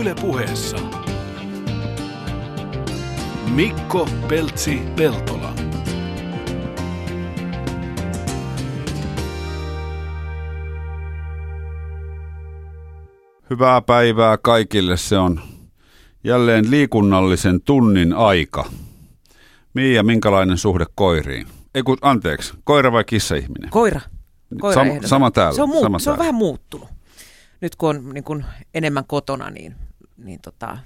Yle puheessa. Mikko Peltsi Peltola. Hyvää päivää kaikille. Se on jälleen liikunnallisen tunnin aika. Miia, minkälainen suhde koiriin? Ei kun, anteeksi, koira vai kissa-ihminen? Koira. Koira Sam- sama täällä. Se on, muut, sama se on täällä. vähän muuttunut. Nyt kun on niin kun enemmän kotona, niin, niin tota,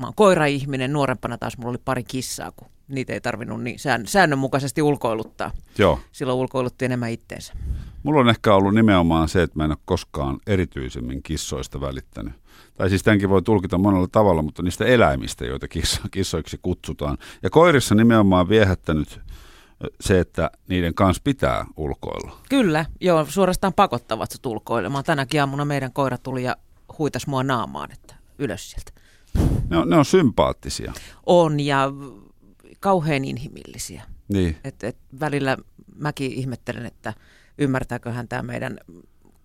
mä oon koira-ihminen. Nuorempana taas mulla oli pari kissaa, kun niitä ei tarvinnut niin sään, säännönmukaisesti ulkoiluttaa. Joo. Silloin ulkoilutti enemmän itteensä. Mulla on ehkä ollut nimenomaan se, että mä en ole koskaan erityisemmin kissoista välittänyt. Tai siis tämänkin voi tulkita monella tavalla, mutta niistä eläimistä, joita kissa, kissoiksi kutsutaan. Ja koirissa nimenomaan viehättänyt se, että niiden kanssa pitää ulkoilla. Kyllä, joo, suorastaan pakottavat sut ulkoilemaan. Tänäkin aamuna meidän koira tuli ja huitas mua naamaan, että ylös sieltä. Ne on, ne on sympaattisia. On ja kauhean inhimillisiä. Niin. Et, et välillä mäkin ihmettelen, että ymmärtääkö tämä meidän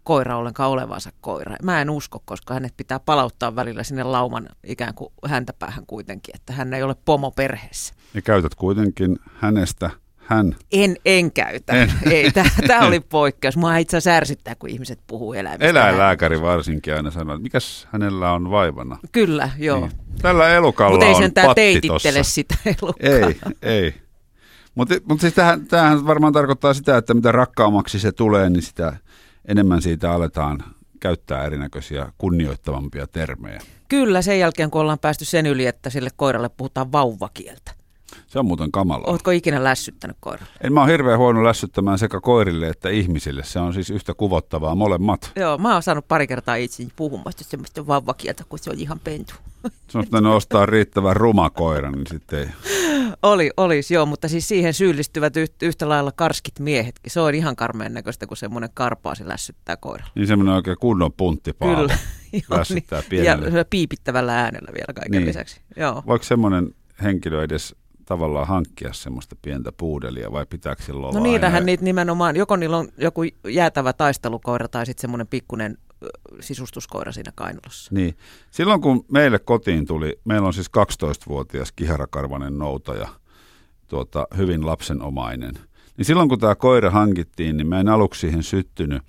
koira ollenkaan olevansa koira. Mä en usko, koska hänet pitää palauttaa välillä sinne lauman ikään kuin häntä päähän kuitenkin, että hän ei ole pomo perheessä. Ja käytät kuitenkin hänestä hän. En, en käytä. En. Ei, tämä oli poikkeus. Mua itse asiassa ärsyttää, kun ihmiset puhuu eläimistä. Eläinlääkäri varsinkin aina sanoo, että mikäs hänellä on vaivana. Kyllä, joo. Niin. Tällä elukalla Mutta ei patti teitittele tossa. sitä elukkaa. Ei, ei. Mutta mut siis tämähän, tämähän varmaan tarkoittaa sitä, että mitä rakkaammaksi se tulee, niin sitä enemmän siitä aletaan käyttää erinäköisiä kunnioittavampia termejä. Kyllä, sen jälkeen kun ollaan päästy sen yli, että sille koiralle puhutaan vauvakieltä. Se on muuten kamalaa. Oletko ikinä lässyttänyt koiralle? En mä ole hirveän huono lässyttämään sekä koirille että ihmisille. Se on siis yhtä kuvottavaa molemmat. Joo, mä oon saanut pari kertaa itseni puhumasta semmoista vauvakieltä, kun se oli ihan pentu. Se on pitänyt ostaa riittävän ruma koira, niin sitten ei. Oli, olisi joo, mutta siis siihen syyllistyvät yhtä, yhtä lailla karskit miehetkin. Se on ihan karmeen näköistä, kun semmoinen karpaasi lässyttää koiralla. Niin semmoinen oikein kunnon punttipaalu. Kyllä. Joo, Lässyttää niin. Ja pienelle. piipittävällä äänellä vielä kaiken Niin. niin. lisäksi. Joo. Voiko semmoinen henkilö edes tavallaan hankkia semmoista pientä puudelia vai pitääkö sillä olla No niitähän aina- niitä nimenomaan, joko niillä on joku jäätävä taistelukoira tai sitten semmoinen pikkunen sisustuskoira siinä kainalossa. Niin. Silloin kun meille kotiin tuli, meillä on siis 12-vuotias kiharakarvanen noutaja, tuota, hyvin lapsenomainen. Niin silloin kun tämä koira hankittiin, niin mä en aluksi siihen syttynyt.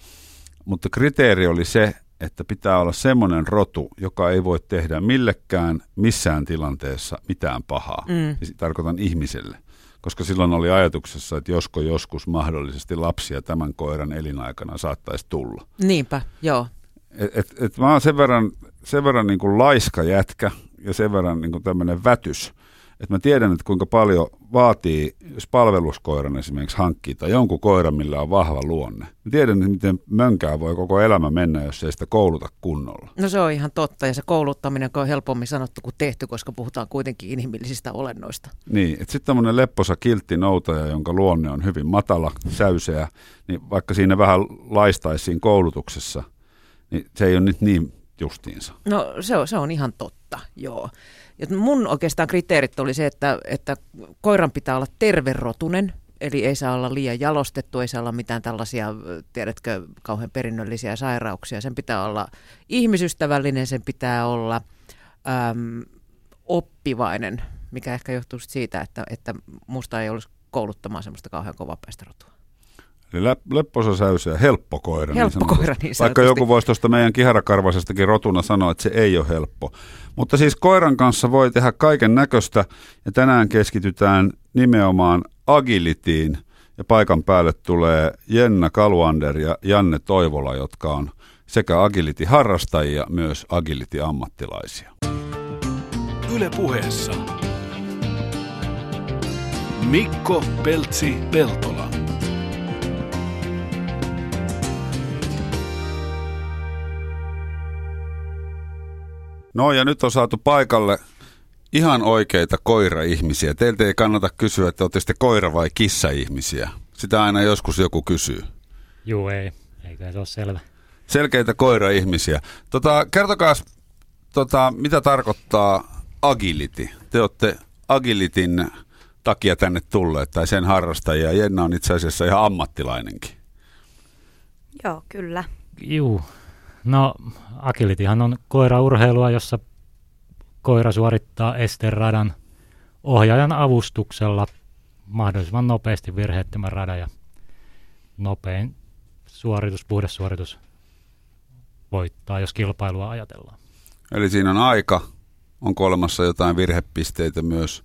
Mutta kriteeri oli se, että pitää olla semmoinen rotu, joka ei voi tehdä millekään missään tilanteessa mitään pahaa. Mm. Siis Tarkoitan ihmiselle. Koska silloin oli ajatuksessa, että josko joskus mahdollisesti lapsia tämän koiran elinaikana saattaisi tulla. Niinpä, joo. Et, et, et mä oon sen verran, sen verran niin kuin laiska jätkä ja sen verran niin kuin tämmöinen vätys, että mä tiedän, että kuinka paljon vaatii, jos palveluskoiran esimerkiksi hankkii tai jonkun koiran, millä on vahva luonne. Mä tiedän, että miten mönkää voi koko elämä mennä, jos ei sitä kouluta kunnolla. No se on ihan totta ja se kouluttaminen on helpommin sanottu kuin tehty, koska puhutaan kuitenkin inhimillisistä olennoista. Niin, että sitten tämmöinen lepposa kiltti noutaja, jonka luonne on hyvin matala, säyseä, niin vaikka siinä vähän laistaisi siinä koulutuksessa, niin se ei ole nyt niin justiinsa. No se on, se on ihan totta, joo. Ja mun oikeastaan kriteerit oli se, että, että koiran pitää olla terverotunen, eli ei saa olla liian jalostettu, ei saa olla mitään tällaisia, tiedätkö, kauhean perinnöllisiä sairauksia. Sen pitää olla ihmisystävällinen, sen pitää olla äm, oppivainen, mikä ehkä johtuu siitä, että, että musta ei olisi kouluttamaan semmoista kauhean kovapäistä rotua. Eli lep- lepposa säyseä, helppo koira. Helppo sanotusti. koira, niin Vaikka joku voisi tuosta meidän kiharakarvaisestakin rotuna sanoa, että se ei ole helppo. Mutta siis koiran kanssa voi tehdä kaiken näköistä ja tänään keskitytään nimenomaan agilitiin. Ja paikan päälle tulee Jenna Kaluander ja Janne Toivola, jotka on sekä agility-harrastajia, myös agility-ammattilaisia. Yle puheessa. Mikko Peltsi Peltola. No ja nyt on saatu paikalle ihan oikeita koira-ihmisiä. Teiltä ei kannata kysyä, että olette sitten koira- vai kissa-ihmisiä. Sitä aina joskus joku kysyy. Juu, ei. Eikä se ole selvä. Selkeitä koira-ihmisiä. Tota, kertokaa, tota, mitä tarkoittaa agility? Te olette agilitin takia tänne tulleet tai sen harrastajia. Jenna on itse asiassa ihan ammattilainenkin. Joo, kyllä. Juu. No, agilityhan on koiraurheilua, jossa koira suorittaa esteradan ohjaajan avustuksella mahdollisimman nopeasti virheettömän radan ja nopein suoritus, puhdas suoritus voittaa, jos kilpailua ajatellaan. Eli siinä on aika. Onko olemassa jotain virhepisteitä myös?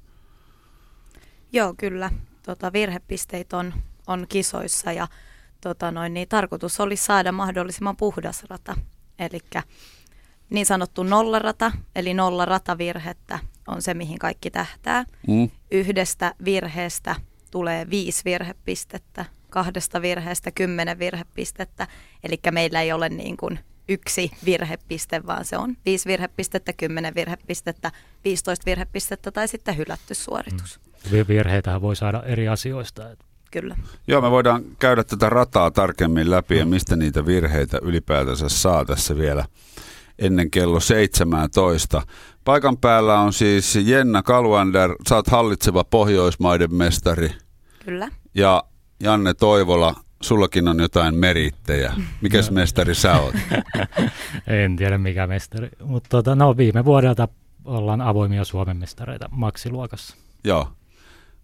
Joo, kyllä. Tota, virhepisteitä on, on kisoissa ja tota noin, niin tarkoitus oli saada mahdollisimman puhdas rata. Eli niin sanottu nollarata, eli nolla ratavirhettä on se, mihin kaikki tähtää. Mm. Yhdestä virheestä tulee viisi virhepistettä, kahdesta virheestä kymmenen virhepistettä. Eli meillä ei ole niin kuin yksi virhepiste, vaan se on viisi virhepistettä, kymmenen virhepistettä, 15 virhepistettä tai sitten hylätty suoritus. Mm. Virheitähän voi saada eri asioista. Kyllä. Joo, me voidaan käydä tätä rataa tarkemmin läpi ja mistä niitä virheitä ylipäätänsä saa tässä vielä ennen kello 17. Paikan päällä on siis Jenna Kaluander, sä oot hallitseva Pohjoismaiden mestari. Kyllä. Ja Janne Toivola, sullakin on jotain merittejä. Mikäs mestari sä oot? en tiedä mikä mestari, mutta tota, no, viime vuodelta ollaan avoimia Suomen mestareita maksiluokassa. Joo.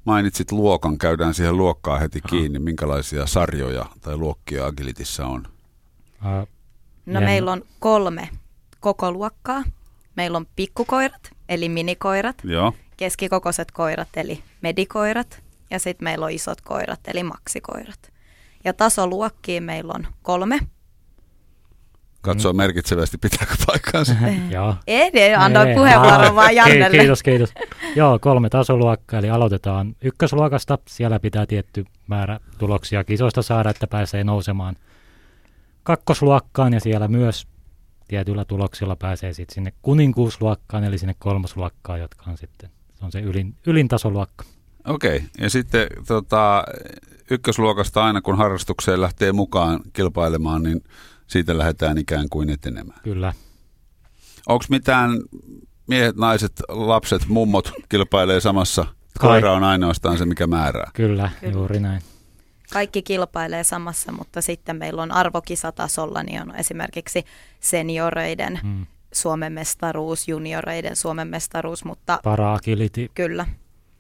Mainitsit luokan, käydään siihen luokkaan heti kiinni. Minkälaisia sarjoja tai luokkia Agilitissa on? Uh, no meillä on kolme koko luokkaa. Meillä on pikkukoirat, eli minikoirat, Joo. keskikokoiset koirat, eli medikoirat, ja sitten meillä on isot koirat, eli maksikoirat. Ja tasoluokkiin meillä on kolme. Katsoo mm. merkitsevästi, pitääkö paikkaansa? Joo. Ei, ei annoin puheenvuoron vaan Jannelle. Kiitos, kiitos. Joo, kolme tasoluokkaa, eli aloitetaan ykkösluokasta. Siellä pitää tietty määrä tuloksia kisoista saada, että pääsee nousemaan kakkosluokkaan, ja siellä myös tietyillä tuloksilla pääsee sitten sinne kuninkuusluokkaan, eli sinne kolmosluokkaan, jotka on sitten se on se ylin, ylin tasoluokka. Okei, okay. ja sitten tota, ykkösluokasta aina kun harrastukseen lähtee mukaan kilpailemaan, niin siitä lähdetään ikään kuin etenemään. Kyllä. Onko mitään miehet, naiset, lapset, mummot kilpailee samassa? Koira on ainoastaan se, mikä määrää. Kyllä, Kyllä. juuri näin. Kaikki kilpailee samassa, mutta sitten meillä on arvokisatasolla, niin on esimerkiksi senioreiden hmm. Suomen mestaruus, junioreiden Suomen mestaruus, mutta... Para-agility. Kyllä.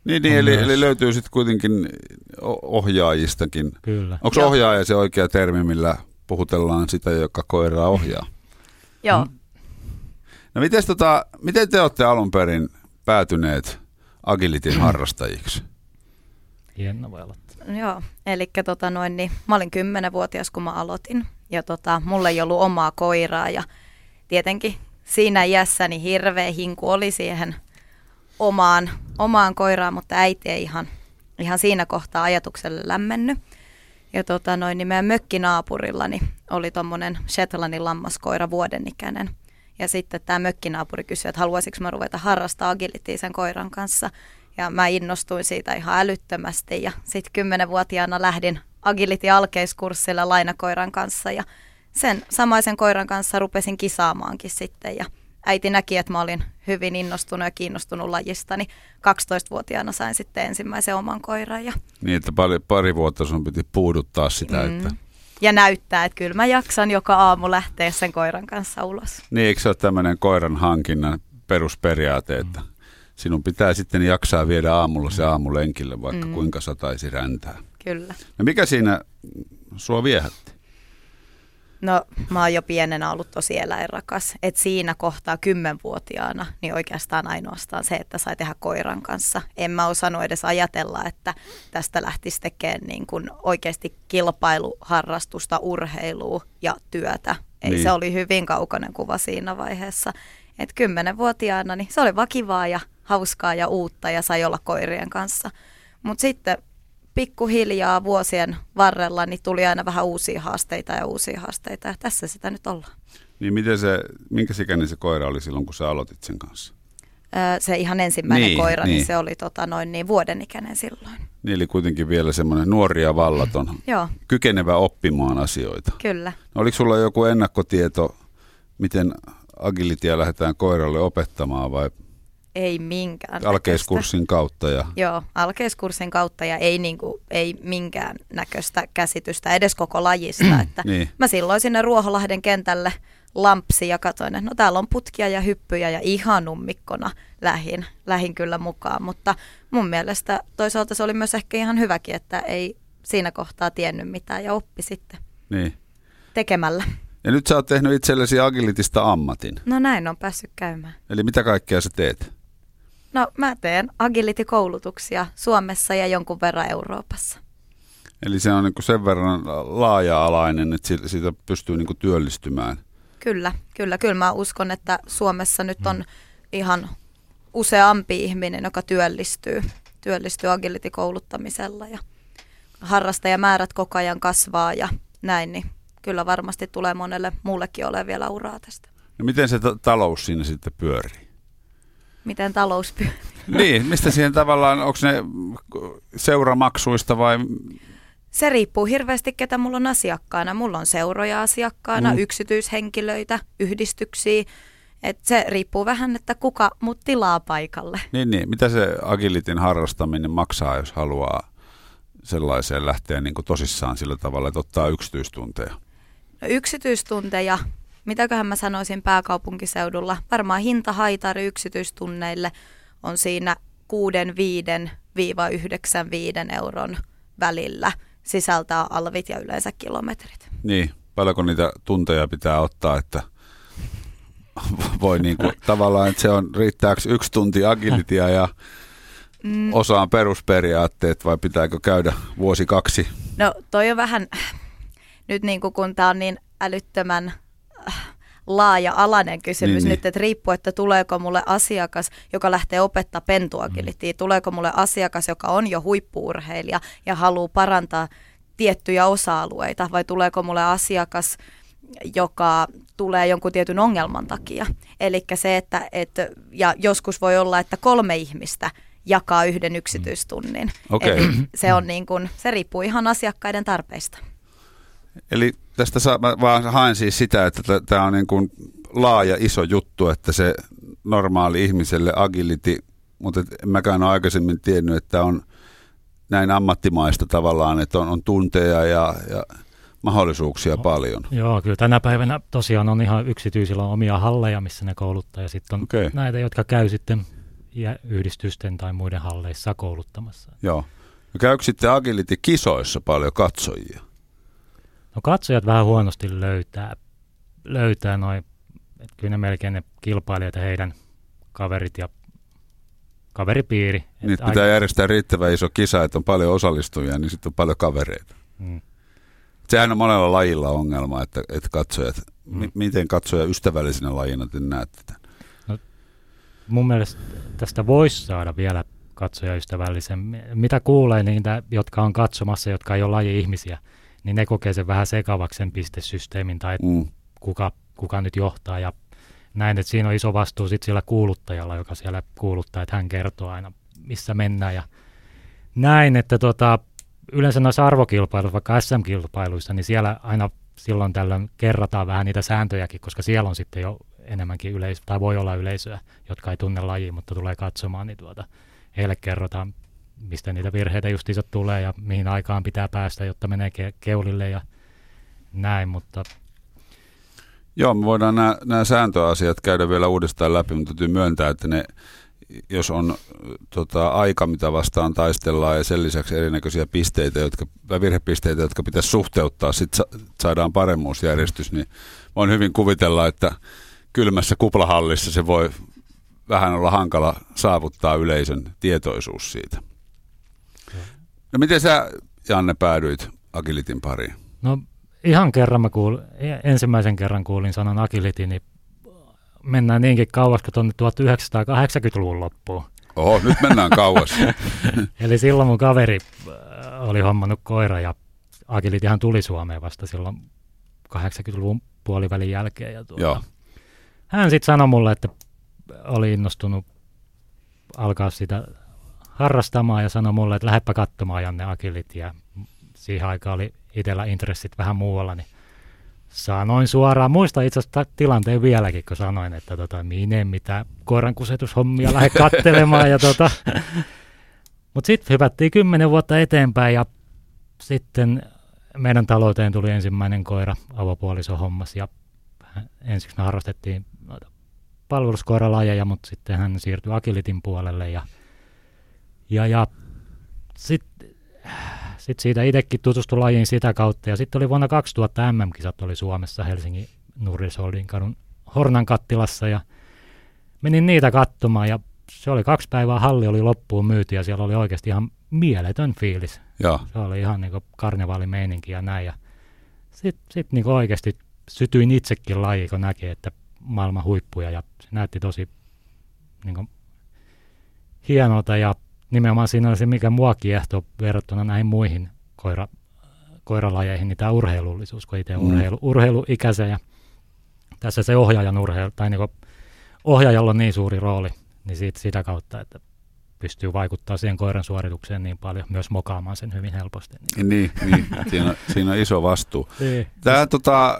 Niin, niin eli, eli löytyy sitten kuitenkin ohjaajistakin. Kyllä. Onko ohjaaja se oikea termi, millä puhutellaan sitä, joka koiraa ohjaa? Joo. Hmm. No miten, tota, miten te olette alun perin päätyneet agilitin harrastajiksi? Hieno voi aloittaa. Joo, eli tota noin, niin, mä olin kymmenenvuotias, kun mä aloitin. Ja tota, mulla ei ollut omaa koiraa ja tietenkin siinä iässäni niin hirveä hinku oli siihen omaan, omaan koiraan, mutta äiti ei ihan, ihan siinä kohtaa ajatukselle lämmennyt. Ja tota noin, niin meidän mökkinaapurillani oli tuommoinen Shetlandin lammaskoira vuoden ikäinen. Ja sitten tämä mökkinaapuri kysyi, että haluaisinko mä ruveta harrastaa agilitia sen koiran kanssa. Ja mä innostuin siitä ihan älyttömästi ja sitten kymmenenvuotiaana lähdin agility-alkeiskurssille lainakoiran kanssa ja sen samaisen koiran kanssa rupesin kisaamaankin sitten ja äiti näki, että mä olin hyvin innostunut ja kiinnostunut lajista, niin 12-vuotiaana sain sitten ensimmäisen oman koiran. Ja... Niin, että pari, pari vuotta sun piti puuduttaa sitä, mm. että... Ja näyttää, että kyllä mä jaksan joka aamu lähteä sen koiran kanssa ulos. Niin, eikö se ole tämmöinen koiran hankinnan perusperiaate, että mm sinun pitää sitten jaksaa viedä aamulla se aamulenkille, vaikka mm. kuinka sataisi räntää. Kyllä. No mikä siinä sua viehätti? No mä oon jo pienenä ollut tosi eläinrakas. Et siinä kohtaa kymmenvuotiaana, niin oikeastaan ainoastaan se, että sai tehdä koiran kanssa. En mä osannut edes ajatella, että tästä lähtisi tekemään niin kuin oikeasti kilpailuharrastusta, urheilua ja työtä. Ei niin. se oli hyvin kaukainen kuva siinä vaiheessa. Et kymmenenvuotiaana niin se oli vakivaa ja hauskaa ja uutta ja sai olla koirien kanssa. Mutta sitten pikkuhiljaa vuosien varrella niin tuli aina vähän uusia haasteita ja uusia haasteita ja tässä sitä nyt ollaan. Niin miten se, minkä ikäinen se koira oli silloin, kun sä aloitit sen kanssa? Öö, se ihan ensimmäinen niin, koira, niin. niin se oli tota, noin niin vuoden ikäinen silloin. Niin, eli kuitenkin vielä semmoinen nuori ja vallaton, Joo. kykenevä oppimaan asioita. Kyllä. No, oliko sulla joku ennakkotieto, miten agilitia lähdetään koiralle opettamaan vai ei minkään Alkeiskurssin kautta. Ja... Joo, alkeiskurssin kautta ja ei, niinku, ei minkään näköistä käsitystä edes koko lajista. että niin. Mä silloin sinne Ruoholahden kentälle lampsi ja katsoin, että no täällä on putkia ja hyppyjä ja ihan ummikkona lähin, lähin kyllä mukaan. Mutta mun mielestä toisaalta se oli myös ehkä ihan hyväkin, että ei siinä kohtaa tiennyt mitään ja oppi sitten Niin. tekemällä. Ja nyt sä oot tehnyt itsellesi agilitista ammatin. No näin on päässyt käymään. Eli mitä kaikkea sä teet? No mä teen agility-koulutuksia Suomessa ja jonkun verran Euroopassa. Eli se on niin sen verran laaja-alainen, että siitä- pystyy niin työllistymään. Kyllä, kyllä, kyllä mä uskon, että Suomessa nyt on ihan useampi ihminen, joka työllistyy, työllistyy agility-kouluttamisella ja harrastajamäärät koko ajan kasvaa ja näin, niin kyllä varmasti tulee monelle muullekin ole vielä uraa tästä. No miten se ta- talous siinä sitten pyörii? Miten talous pyörii? niin, mistä siihen tavallaan, onko ne seuramaksuista vai Se riippuu hirveästi, ketä mulla on asiakkaana. Mulla on seuroja asiakkaana, Mm. yksityishenkilöitä, yhdistyksiä. Et se riippuu vähän, että kuka mut tilaa paikalle. Niin, niin. Mitä se agilitin harrastaminen maksaa, jos haluaa sellaiseen lähteä niin kuin tosissaan sillä tavalla, että ottaa yksityistunteja? No, yksityistunteja, mitäköhän mä sanoisin pääkaupunkiseudulla, varmaan hintahaitari yksityistunneille on siinä 6-5-95 euron välillä sisältää alvit ja yleensä kilometrit. Niin, paljonko niitä tunteja pitää ottaa, että voi niin kuin, tavallaan, että se on riittääkö yksi tunti agilitia ja Mm. osaan perusperiaatteet vai pitääkö käydä vuosi kaksi? No toi on vähän, nyt niin kuin kun tämä on niin älyttömän laaja-alainen kysymys Niin, niin, niin. nyt, että riippuu, että tuleeko mulle asiakas, joka lähtee opettaa pentuagilitia, mm. tuleeko mulle asiakas, joka on jo huippuurheilija ja haluaa parantaa tiettyjä osa-alueita, vai tuleeko mulle asiakas, joka tulee jonkun tietyn ongelman takia. Eli se, että, että ja joskus voi olla, että kolme ihmistä jakaa yhden yksityistunnin. Okei. Eli se, on niin kuin, se riippuu ihan asiakkaiden tarpeista. Eli tästä saa, mä vaan haen siis sitä, että tämä on niin kuin laaja iso juttu, että se normaali ihmiselle agility, mutta en mäkään ole aikaisemmin tiennyt, että on näin ammattimaista tavallaan, että on, on tunteja ja, ja mahdollisuuksia paljon. Joo, kyllä tänä päivänä tosiaan on ihan yksityisillä on omia halleja, missä ne kouluttaa. Ja sitten on okay. näitä, jotka käy sitten yhdistysten tai muiden halleissa kouluttamassa. Joo. No käykö sitten agility-kisoissa paljon katsojia? No katsojat vähän huonosti löytää, löytää noin, että kyllä ne melkein ne kilpailijat ja heidän kaverit ja kaveripiiri. Et pitää järjestää riittävän iso kisa, että on paljon osallistujia, niin sitten on paljon kavereita. Mm. Sehän on monella lajilla ongelma, että, että katsojat, mm. mi- miten katsoja ystävällisenä lajina te näette tämän? Mun mielestä tästä voisi saada vielä katsojaystävällisen. Mitä kuulee niitä, jotka on katsomassa, jotka ei ole laji-ihmisiä, niin ne kokee sen vähän sekavaksi sen pistesysteemin tai Mm. kuka, kuka nyt johtaa ja näin, että siinä on iso vastuu sitten sillä kuuluttajalla, joka siellä kuuluttaa, että hän kertoo aina, missä mennään ja näin, että tota, yleensä noissa arvokilpailuissa, vaikka SM-kilpailuissa, niin siellä aina silloin tällöin kerrataan vähän niitä sääntöjäkin, koska siellä on sitten jo enemmänkin yleisö, tai voi olla yleisöä, jotka ei tunne lajia, mutta tulee katsomaan, niin tuota, heille kerrotaan, mistä niitä virheitä justiinsa tulee ja mihin aikaan pitää päästä, jotta menee ke- keulille ja näin, mutta Joo, me voidaan nämä, sääntöasiat käydä vielä uudestaan läpi, mutta täytyy myöntää, että ne, jos on tota, aika, mitä vastaan taistellaan ja sen lisäksi erinäköisiä pisteitä, jotka, tai virhepisteitä, jotka pitäisi suhteuttaa, sitten sa, saadaan paremmuusjärjestys, niin voin hyvin kuvitella, että kylmässä kuplahallissa se voi vähän olla hankala saavuttaa yleisön tietoisuus siitä. No miten sä, Janne, päädyit Agilitin pariin? No ihan kerran mä kuulin, ensimmäisen kerran kuulin sanan agility, niin mennään niinkin kauas kuin tuonne 1980-luvun loppuun. Oho, nyt mennään kauas. Eli silloin mun kaveri äh, oli hommannut koira ja agilityhän tuli Suomeen vasta silloin 80-luvun puolivälin jälkeen. Ja tuota, Joo. Hän sitten sanoi mulle, että oli innostunut alkaa sitä harrastamaan ja sanoi mulle, että lähdepä katsomaan Janne Agility. Ja siihen aikaan oli itsellä intressit vähän muualla, niin sanoin suoraan. Muista itse asiassa tilanteen vieläkin, kun sanoin, että tota, minne mitä koirankusetushommia lähde kattelemaan. ja tota, mutta sitten hypättiin kymmenen vuotta eteenpäin ja sitten meidän talouteen tuli ensimmäinen koira avopuoliso hommas ja ensiksi me harrastettiin palveluskoiralajeja, mutta sitten hän siirtyi agilitin puolelle ja, ja, ja sitten sit siitä itsekin tutustui lajiin sitä kautta. Ja sitten oli vuonna 2000 MM-kisat oli Suomessa Helsingin Nurrisoldin kadun Hornan kattilassa ja menin niitä katsomaan ja se oli kaksi päivää, halli oli loppuun myyty ja siellä oli oikeasti ihan mieletön fiilis. Joo. Se oli ihan niin karnevaalimeininki ja näin. Ja sitten sit niin oikeasti sytyin itsekin laji, kun näki, että maailman huippuja ja se näytti tosi niin kuin, hienolta ja nimenomaan siinä oli se, mikä mua kiehtoi verrattuna näihin muihin koira, koiralajeihin, niin tämä urheilullisuus, kun itse mm. urheilu, urheiluikäisen ja tässä se ohjaajan urheilu, tai niin ohjaajalla on niin suuri rooli, niin siitä, sitä kautta, että pystyy vaikuttaa siihen koiran suoritukseen niin paljon, myös mokaamaan sen hyvin helposti. Niin, niin, niin. Siinä, siinä on iso vastuu. Niin. Tämä, tota,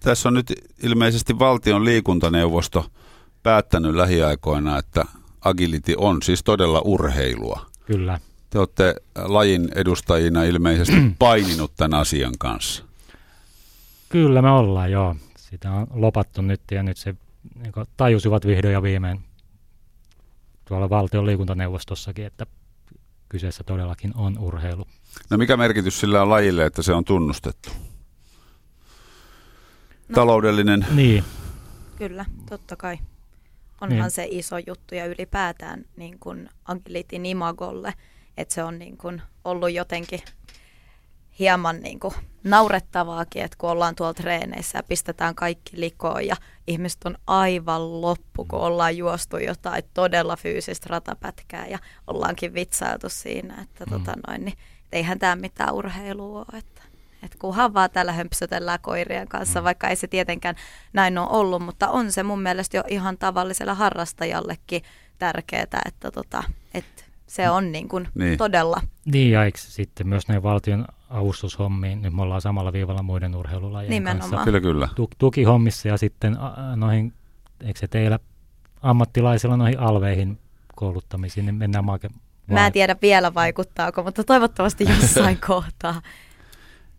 tässä on nyt ilmeisesti valtion liikuntaneuvosto päättänyt lähiaikoina, että agility on siis todella urheilua. Kyllä. Te olette lajin edustajina ilmeisesti paininut tämän asian kanssa. Kyllä me ollaan, joo. Sitä on lopattu nyt ja nyt se niin tajusivat vihdoin ja viimein tuolla valtion liikuntaneuvostossakin, että kyseessä todellakin on urheilu. No mikä merkitys sillä on lajille, että se on tunnustettu? No, Taloudellinen? Niin. Kyllä, totta kai. Onhan niin. se iso juttu ja ylipäätään niin kuin Agilitin imagolle, että se on niin kuin ollut jotenkin hieman niin kuin naurettavaakin, että kun ollaan tuolla treeneissä ja pistetään kaikki likoon ja ihmiset on aivan loppu, kun ollaan juostu jotain todella fyysistä ratapätkää ja ollaankin vitsailtu siinä, että mm. tota noin, niin, eihän tämä mitään urheilua ole. Että, että kunhan vaan täällä hömpsötellään koirien kanssa, mm. vaikka ei se tietenkään näin ole ollut, mutta on se mun mielestä jo ihan tavalliselle harrastajallekin tärkeää, että, tota, että se on niin kuin niin. todella. Niin ja eikö sitten myös näin valtion avustushommiin, nyt me ollaan samalla viivalla muiden urheilulajien Nimenomaan. kanssa. Kyllä, kyllä. Tu- tukihommissa ja sitten noihin, eikö se teillä ammattilaisilla noihin alveihin kouluttamisiin, niin mennään maake- Mä en tiedä vielä vaikuttaako, mutta toivottavasti jossain kohtaa.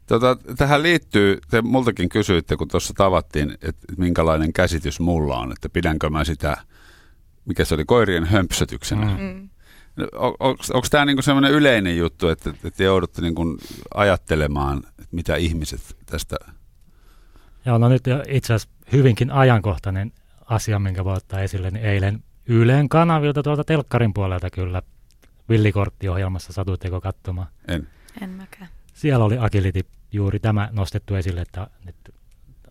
Tota, tähän liittyy, te multakin kysyitte, kun tuossa tavattiin, että minkälainen käsitys mulla on, että pidänkö mä sitä, mikä se oli, koirien hömpsötyksenä. Mm. mm. On, onko tämä niinku sellainen yleinen juttu, että, että joudutte niinku ajattelemaan, että mitä ihmiset tästä... Joo, no nyt itse asiassa hyvinkin ajankohtainen asia, minkä voi ottaa esille, niin eilen Yleen kanavilta tuolta telkkarin puolelta kyllä villikorttiohjelmassa satuitteko katsomaan? En. En mäkään. Siellä oli agility, juuri tämä nostettu esille, että, että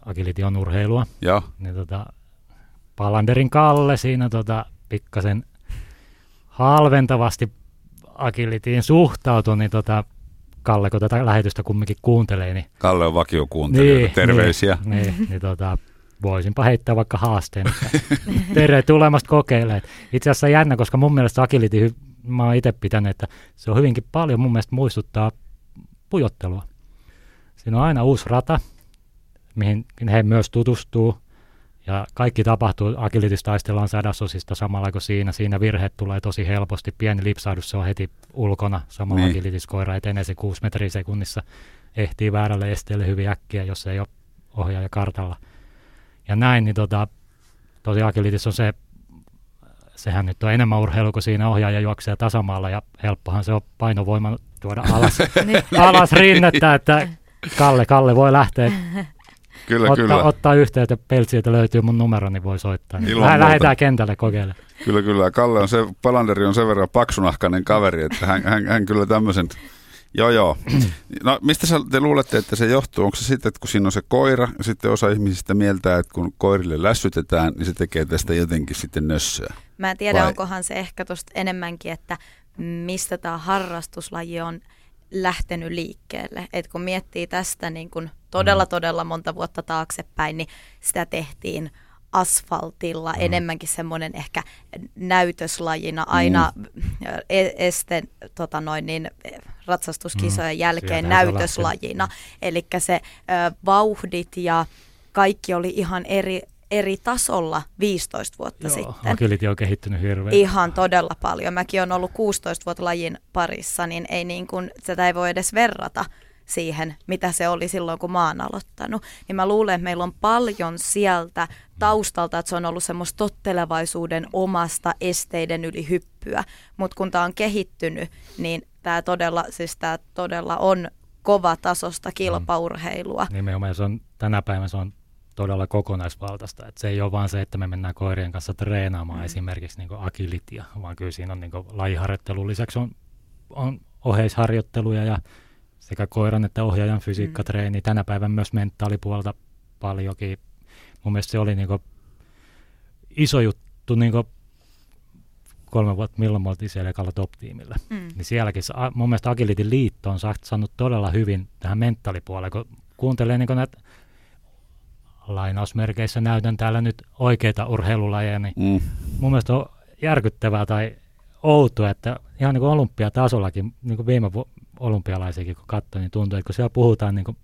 agility on urheilua. Joo. Niin tota, Palanderin Kalle siinä tota, pikkasen halventavasti agilitiin suhtautui, niin tota, Kalle, kun tätä lähetystä kumminkin kuuntelee, niin... Kalle on vakiokuuntelija, niin, terveisiä. Niin, niin, niin tota, voisinpa heittää vaikka haasteen. Terve tulemasta kokeilemaan. Itse asiassa jännä, koska mun mielestä agility, mä oon itse pitänyt, että se on hyvinkin paljon mun mielestä muistuttaa pujottelua. Siinä on aina uusi rata, mihin he myös tutustuu. Ja kaikki tapahtuu, agilitis taistellaan sadasosista samalla kuin siinä. Siinä virheet tulee tosi helposti. Pieni lipsahdus, se on heti ulkona. Samalla niin. agilitis-koira etenee se 6 metriä sekunnissa. Ehtii väärälle esteelle hyvin äkkiä, jos ei ole ohjaaja kartalla. Ja näin, niin tota, tosi agilitis on se, sehän nyt on enemmän urheilu, kuin siinä ohjaaja juoksee tasamaalla ja helppohan se on painovoiman tuoda alas, niin. alas rinnettä, että Kalle, Kalle voi lähteä Kyllä, ottaa, kyllä. ottaa yhteyttä peltsiiltä löytyy mun numero, niin voi soittaa. Niin Ilman lähdetään kentälle kokeilemaan. Kyllä, kyllä. Kalle on se, Palanderi on sen verran paksunahkainen kaveri, että hän, hän, hän kyllä tämmöisen Joo, joo. No mistä sä, te luulette, että se johtuu? Onko se sitten, että kun siinä on se koira, ja sitten osa ihmisistä mieltää, että kun koirille lässytetään, niin se tekee tästä jotenkin sitten nössöä? Mä en tiedä, Vai? onkohan se ehkä tuosta enemmänkin, että mistä tämä harrastuslaji on lähtenyt liikkeelle. Et kun miettii tästä niin kun todella mm. todella monta vuotta taaksepäin, niin sitä tehtiin asfaltilla mm. enemmänkin semmoinen ehkä näytöslajina aina mm. este, tota noin, niin, ratsastuskisojen mm. jälkeen Siellä näytöslajina. Eli se ö, vauhdit ja kaikki oli ihan eri, eri tasolla 15 vuotta Joo, sitten. Agility on kehittynyt hirveän. Ihan todella paljon. Mäkin olen ollut 16 vuotta lajin parissa, niin ei niin kuin, sitä ei voi edes verrata siihen, mitä se oli silloin, kun mä oon aloittanut. Niin mä luulen, että meillä on paljon sieltä taustalta, että se on ollut semmoista tottelevaisuuden omasta esteiden yli hyppyä. Mutta kun tämä on kehittynyt, niin tämä todella, siis tää todella on kova tasosta kilpaurheilua. Mm. Nimenomaan se on, tänä päivänä se on todella kokonaisvaltaista. Et se ei ole vaan se, että me mennään koirien kanssa treenaamaan mm. esimerkiksi niin agilitia, vaan kyllä siinä on niin lajiharjoittelun lisäksi on, on oheisharjoitteluja ja sekä koiran että ohjaajan fysiikkatreeni. Mm. Tänä päivänä myös mentaalipuolta paljonkin. Mun mielestä se oli niin iso juttu niin kolme vuotta, milloin me oltiin siellä ekalla top-tiimillä. Mm. Niin sielläkin mun mielestä Agilitin liitto on saanut todella hyvin tähän mentaalipuoleen, kun kuuntelee niin näitä lainausmerkeissä näytän täällä nyt oikeita urheilulajeja, niin mm. mun mielestä on järkyttävää tai outoa, että ihan niin kuin olympiatasollakin, niin kuin viime vu- olympialaisiakin kun katsoin, niin tuntuu, että kun siellä puhutaan niin kuin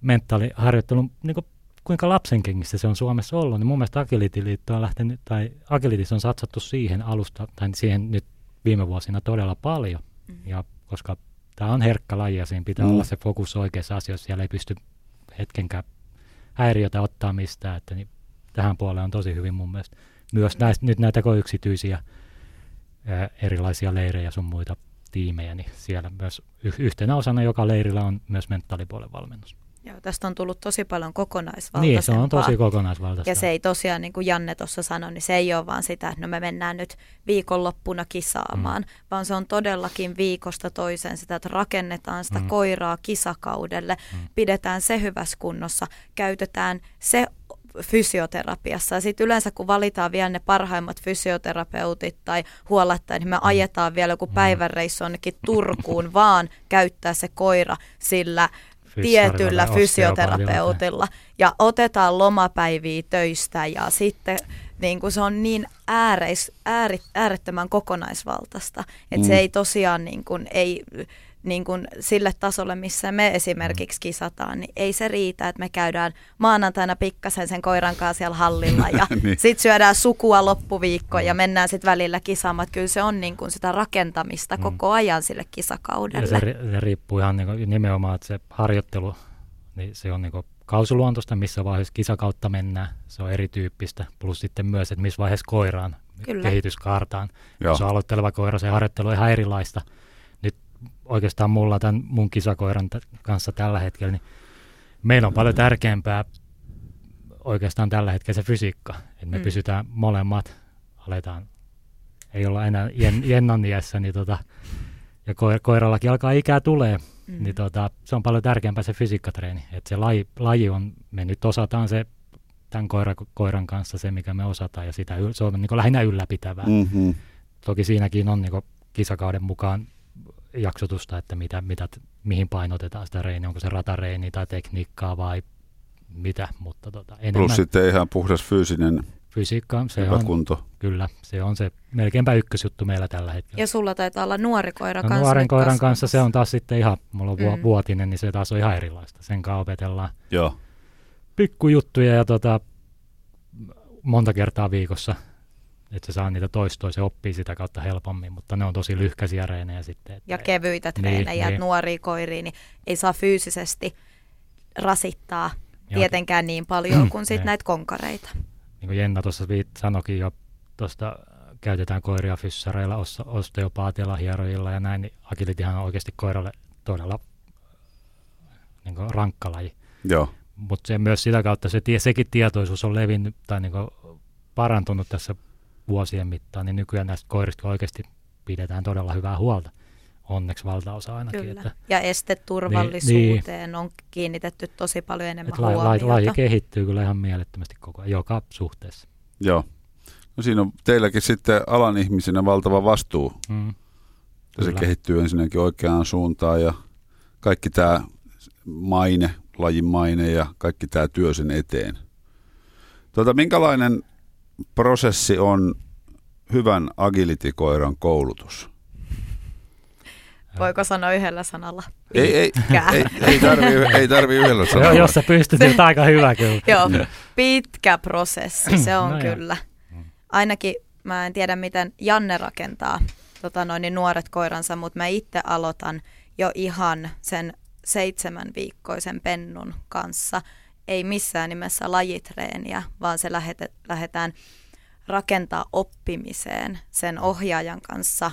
mentaaliharjoittelun, niin kuin kuinka lapsenkengissä se on Suomessa ollut, niin mun mielestä Agility-liitto on lähtenyt, tai Agilitis on satsattu siihen alusta, tai siihen nyt viime vuosina todella paljon, mm. ja koska tämä on herkkä laji ja siinä pitää mm. olla se fokus oikeassa asioissa, siellä ei pysty hetkenkään häiriötä ottaa mistään, että niin tähän puoleen on tosi hyvin mun mielestä. Myös näistä, nyt näitä yksityisiä ää, erilaisia leirejä sun muita tiimejä, niin siellä myös yhtenä osana joka leirillä on myös mentaalipuolen valmennus. Joo, tästä on tullut tosi paljon kokonaisvaltaisempaa. Niin, se on tosi kokonaisvaltaista. Ja se ei tosiaan, niin kuin Janne tuossa sanoi, niin se ei ole vaan sitä, että no me mennään nyt viikonloppuna kisaamaan, mm. vaan se on todellakin viikosta toiseen sitä, että rakennetaan sitä mm. koiraa kisakaudelle, mm. pidetään se hyvässä kunnossa, käytetään se fysioterapiassa. Ja sitten yleensä kun valitaan vielä ne parhaimmat fysioterapeutit tai huolettajat, niin me mm. ajetaan vielä joku mm. päivänreissu onnekin Turkuun, vaan käyttää se koira sillä tietyllä fysioterapeutilla. Ja otetaan lomapäiviä töistä ja sitten niin kuin se on niin ääreis, ääri, äärettömän kokonaisvaltaista, että mm. se ei tosiaan niin kuin, ei, niin kuin sille tasolle, missä me esimerkiksi kisataan, niin ei se riitä, että me käydään maanantaina pikkasen sen koiran kanssa siellä hallilla ja niin. sitten syödään sukua loppuviikko ja mennään sitten välillä kisaamaan. Kyllä se on niin kuin sitä rakentamista mm. koko ajan sille kisakaudelle. Ja se, se riippuu ihan niin kuin nimenomaan, että se harjoittelu, niin se on niin kuin kausiluontoista, missä vaiheessa kisakautta mennään, se on erityyppistä, plus sitten myös, että missä vaiheessa koiraan Kyllä. kehityskaartaan. Joo. Jos on aloitteleva koira, se harjoittelu on ihan erilaista oikeastaan mulla tämän mun kisakoiran t- kanssa tällä hetkellä, niin meillä on paljon tärkeämpää oikeastaan tällä hetkellä se fysiikka, että me mm. pysytään molemmat, aletaan, ei olla enää jen, jennan iässä, niin tota, ja koir, koirallakin alkaa ikää tulee, mm. niin tota, se on paljon tärkeämpää se fysiikkatreeni, että se laji, laji on, me nyt osataan se tämän koira, koiran kanssa se, mikä me osataan, ja sitä, se on niin lähinnä ylläpitävää. Mm-hmm. Toki siinäkin on niin kisakauden mukaan jaksotusta, että mitä, mitä, mihin painotetaan sitä reiniä, onko se ratareini tai tekniikkaa vai mitä, mutta tota, enemmän. Plus sitten ihan puhdas fyysinen Fysiikka, se on, kunto. kyllä, se on se melkeinpä ykkösjuttu meillä tällä hetkellä. Ja sulla taitaa olla nuori koira no, kanssa Nuoren koiran kasvamassa. kanssa se on taas sitten ihan, mulla on mm. vuotinen, niin se taas on ihan erilaista. Sen kanssa opetellaan Joo. pikkujuttuja ja tota, monta kertaa viikossa että se saa niitä toistoja, se oppii sitä kautta helpommin, mutta ne on tosi lyhkäisiä reenejä sitten. Että ja kevyitä niin, treenejä, niin, nuoria koiria, niin ei saa fyysisesti rasittaa ja, tietenkään niin paljon kuin sit näitä konkareita. Niin kuin Jenna tuossa sanokin jo, tuosta käytetään koiria fyssareilla, osteopaatilla, hierojilla ja näin, niin agilitihan on oikeasti koiralle todella niin kuin rankka laji. Joo. Mutta se myös sitä kautta se, sekin tietoisuus on levinnyt tai niin kuin parantunut tässä vuosien mittaan, niin nykyään näistä koirista oikeasti pidetään todella hyvää huolta. Onneksi valtaosa ainakin. Kyllä. Että, ja esteturvallisuuteen niin, on kiinnitetty tosi paljon enemmän että huomiota. Laji kehittyy kyllä ihan mielettömästi koko ajan, joka suhteessa. Joo. No siinä on teilläkin sitten alan ihmisinä valtava vastuu. Mm. se kehittyy ensinnäkin oikeaan suuntaan ja kaikki tämä maine, lajin maine ja kaikki tämä työ sen eteen. Tuota, minkälainen prosessi on hyvän agility-koiran koulutus? Voiko sanoa yhdellä sanalla? Ei, ei, ei, ei tarvi, ei tarvi yhdellä sanalla. Joo, jos sä pystyt, niin aika hyvä kyllä. Joo, pitkä prosessi se on no kyllä. Ainakin mä en tiedä, miten Janne rakentaa tota noin, niin nuoret koiransa, mutta mä itse aloitan jo ihan sen seitsemän viikkoisen pennun kanssa ei missään nimessä lajitreeniä, vaan se lähetet, lähdetään rakentaa oppimiseen sen ohjaajan kanssa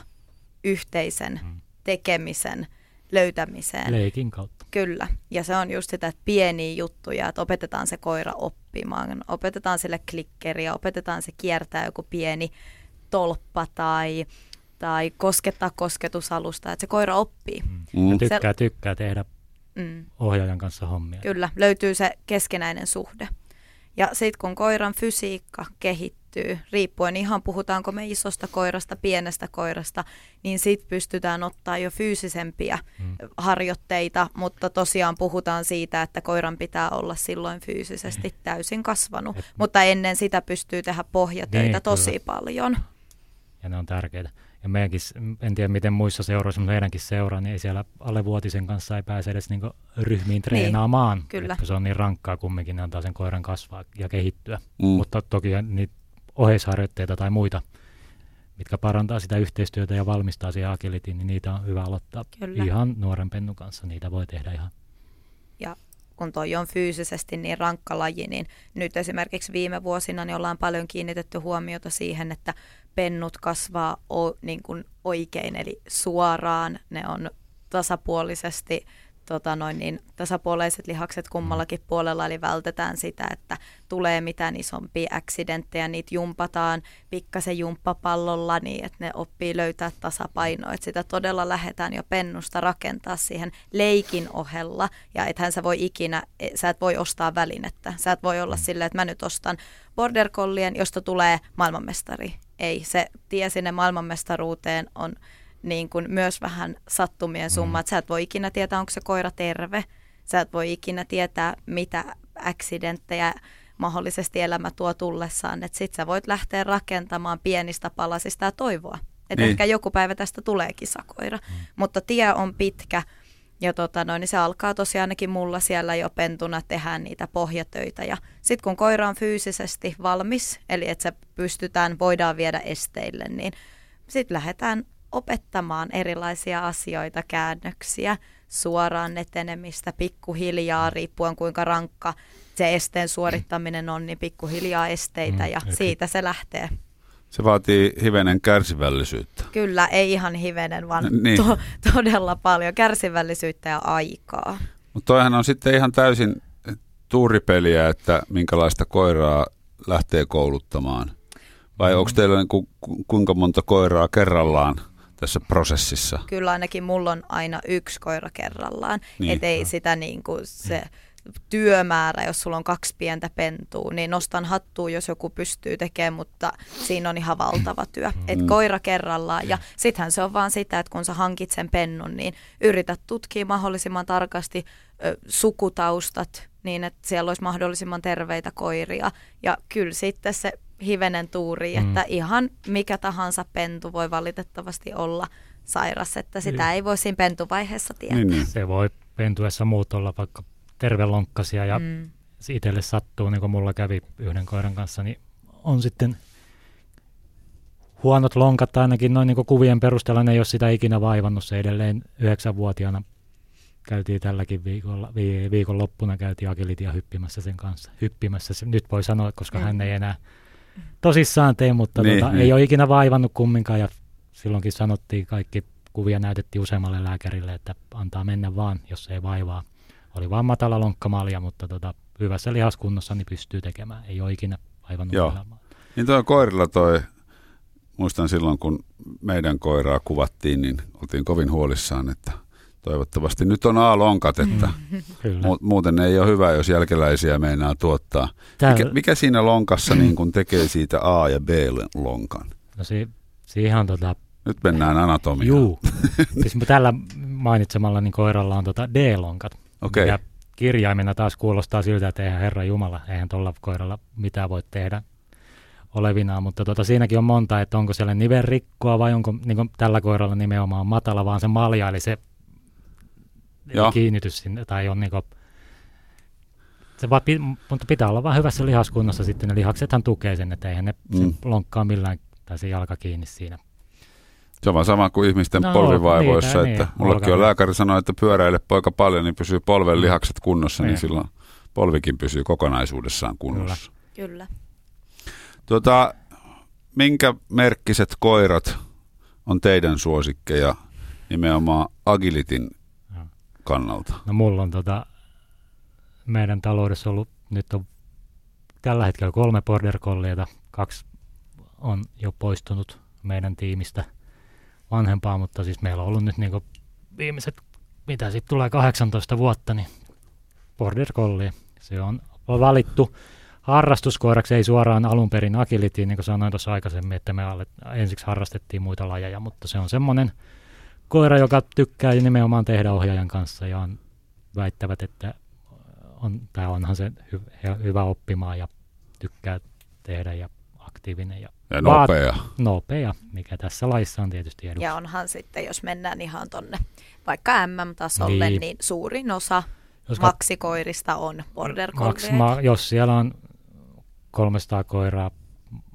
yhteisen Mm. tekemisen löytämiseen. Leikin kautta. Kyllä, ja se on just sitä että pieniä juttuja, että opetetaan se koira oppimaan, opetetaan sille klikkeriä, opetetaan se kiertää joku pieni tolppa tai, tai koskettaa kosketusalusta, että se koira oppii. Mm. Ja tykkää, tykkää tehdä Mm. ohjaajan kanssa hommia. Kyllä, löytyy se keskinäinen suhde. Ja sitten kun koiran fysiikka kehittyy, riippuen ihan puhutaanko me isosta koirasta, pienestä koirasta, niin sitten pystytään ottaa jo fyysisempiä Mm. harjoitteita, mutta tosiaan puhutaan siitä, että koiran pitää olla silloin fyysisesti täysin kasvanut. Et- Mutta ennen sitä pystyy tehdä pohjatöitä Niin, tosi kyllä. paljon. ja ne on tärkeitä. Ja meidänkin, en tiedä miten muissa seuroissa, mutta meidänkin seura, niin ei siellä alle vuotisen kanssa ei pääse edes niinku ryhmiin treenaamaan. Niin, kyllä. Se on niin rankkaa kumminkin, ne antaa sen koiran kasvaa ja kehittyä. Mm. Mutta toki niitä oheisharjoitteita tai muita, mitkä parantaa sitä yhteistyötä ja valmistaa siihen agilitiin, niin niitä on hyvä aloittaa Kyllä. ihan nuoren pennun kanssa. Niitä voi tehdä ihan. ja kun toi on fyysisesti niin rankka laji, niin nyt esimerkiksi viime vuosina niin ollaan paljon kiinnitetty huomiota siihen, että pennut kasvaa o, niin kuin oikein, eli suoraan, ne on tasapuolisesti tota noin, niin, tasapuoleiset lihakset kummallakin puolella, eli vältetään sitä, että tulee mitään isompia accidenttejä, niitä jumpataan pikkasen jumppapallolla niin, että ne oppii löytää tasapainoa, että sitä todella lähdetään jo pennusta rakentaa siihen leikin ohella, ja ethän sä voi ikinä, e, sä et voi ostaa välinettä, sä et voi olla silleen, että mä nyt ostan border collien, josta tulee maailmanmestari. Ei, se tie sinne maailmanmestaruuteen on niin kuin myös vähän sattumien summa, että sä et voi ikinä tietää, onko se koira terve, sä et voi ikinä tietää, mitä accidenttejä mahdollisesti elämä tuo tullessaan, että sit sä voit lähteä rakentamaan pienistä palasista ja toivoa, että Niin. ehkä joku päivä tästä tulee kisakoira, mutta tie on pitkä ja tota noin, niin se alkaa tosiaan ainakin mulla siellä jo pentuna tehdä niitä pohjatöitä. Ja sitten kun koira on fyysisesti valmis, eli että se pystytään, voidaan viedä esteille, niin sitten lähdetään opettamaan erilaisia asioita, käännöksiä, suoraan etenemistä, pikkuhiljaa, riippuen kuinka rankka se esteen suorittaminen on, niin pikkuhiljaa esteitä Mm, ja siitä se lähtee. Se vaatii hivenen kärsivällisyyttä. Kyllä, ei ihan hivenen, vaan Niin. to- todella paljon kärsivällisyyttä ja aikaa. Mutta toihan on sitten ihan täysin tuuripeliä, että minkälaista koiraa lähtee kouluttamaan. Vai Mm. onko teillä niin ku, ku- kuinka monta koiraa kerrallaan tässä prosessissa? kyllä ainakin mulla on aina yksi koira kerrallaan. Niin. Niin. Että ei sitä niin kuin se työmäärä, jos sulla on kaksi pientä pentua, niin nostan hattua, jos joku pystyy tekemään, mutta siinä on ihan valtava työ. Et Mm. koira kerrallaan ja sittenhän se on vaan sitä, että kun sä hankit sen pennun, niin yritä tutkia mahdollisimman tarkasti ö, sukutaustat niin, että siellä olisi mahdollisimman terveitä koiria. Ja kyllä sitten se hivenen tuuri, Mm. että ihan mikä tahansa pentu voi valitettavasti olla sairas, että sitä Niin. ei voi siinä pentuvaiheessa tietää. Niin, niin. Se voi pentuessa muut olla vaikka tervelonkkasia ja Mm. se itselle sattuu, niin kuin mulla kävi yhden koiran kanssa, niin on sitten huonot lonkat ainakin noin niin kuin kuvien perusteella, ne ei ole sitä ikinä vaivannut. Se edelleen yhdeksänvuotiaana käytiin tälläkin viikolla, vi, viikon loppuna käytiin agilitia hyppimässä sen kanssa. Hyppimässä, se, nyt voi sanoa, koska Mm. hän ei enää tosissaan tee, mutta Niin, tota, niin. ei ole ikinä vaivannut kumminkaan ja silloinkin sanottiin kaikki kuvia näytettiin useammalle lääkärille, että antaa mennä vaan, jos ei vaivaa. Oli vaan matala lonkkamalja, mutta tota, hyvässä lihaskunnossa niin pystyy tekemään. Ei ole ikinä vaivannut Joo. Niin toi koirilla toi, muistan silloin kun meidän koiraa kuvattiin, niin oltiin kovin huolissaan, että toivottavasti nyt on A-lonkat, että Kyllä. mu- muuten ei ole hyvä, jos jälkeläisiä meinaa tuottaa. Mikä, mikä siinä lonkassa niin kun tekee siitä A- ja B-lonkan? no si, siihen on tota, Nyt mennään anatomiaan. juu. siis tällä mainitsemalla niin koiralla on tota D-lonkat. Okei. Ja kirjaimena taas kuulostaa siltä, että eihän Herra Jumala, eihän tuolla koiralla mitään voi tehdä olevinaan, mutta tota, siinäkin on monta, että onko siellä nivelrikkoa vai onko niin tällä koiralla nimenomaan matala, vaan se malja, eli se Joo. kiinnitys sinne, tai on niin kuin, se vaan, mutta pitää olla vaan hyvässä lihaskunnossa sitten, ne lihaksethan tukee sen, että eihän ne Mm. mm. lonkkaa millään, tai se jalka kiinni siinä. Se on vaan sama kuin ihmisten No, polvivaivoissa, niitä, että niin, mullekin on lääkäri sanoi, että pyöräile poika paljon, niin pysyy polven lihakset kunnossa, niin, Niin. silloin polvikin pysyy kokonaisuudessaan kunnossa. Kyllä. Tota, minkä merkkiset koirat on teidän suosikkeja nimenomaan agilitin. Kannalta? No mulla on tota, meidän taloudessa ollut, nyt on tällä hetkellä kolme border collieita, kaksi on jo poistunut meidän tiimistä vanhempaa, mutta siis meillä on ollut nyt niinku viimeiset, mitä sitten tulee 18 vuotta, niin border collie. Se on valittu harrastuskoiraksi, ei suoraan alun perin agilitiin, niin kuin sanoin tuossa aikaisemmin, että me ensiksi harrastettiin muita lajeja, mutta se on semmoinen koira, joka tykkää nimenomaan tehdä ohjaajan kanssa ja on, väittävät, että on, tai onhan se hy, hy- hyvä oppimaan ja tykkää tehdä ja aktiivinen ja Ja Vaat- nopea. nopea, mikä tässä laissa on tietysti eduksi. Ja onhan sitten, jos mennään ihan tonne vaikka MM-tasolle, niin, Niin. niin suurin osa Jos kat- maksikoirista on border maks, collie. ma, jos siellä on 300 koiraa,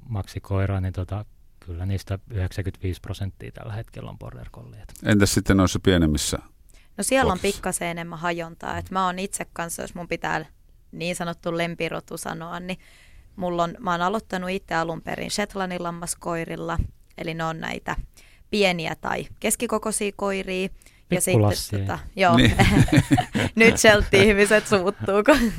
maksikoiraa, niin tota, kyllä niistä 95 prosenttia tällä hetkellä on border collieita. Entäs sitten noissa pienemmissä? No siellä on pikkasen enemmän hajontaa. Et mä oon itse kanssa, jos mun pitää niin sanottu lempirotu sanoa, niin mulla on, mä oon aloittanut itse alun perin Shetlandin lammaskoirilla, eli ne on näitä pieniä tai keskikokoisia koiria. Ja sitten, tota, joo, Niin. nyt Sheltie-ihmiset suuttuu. kun-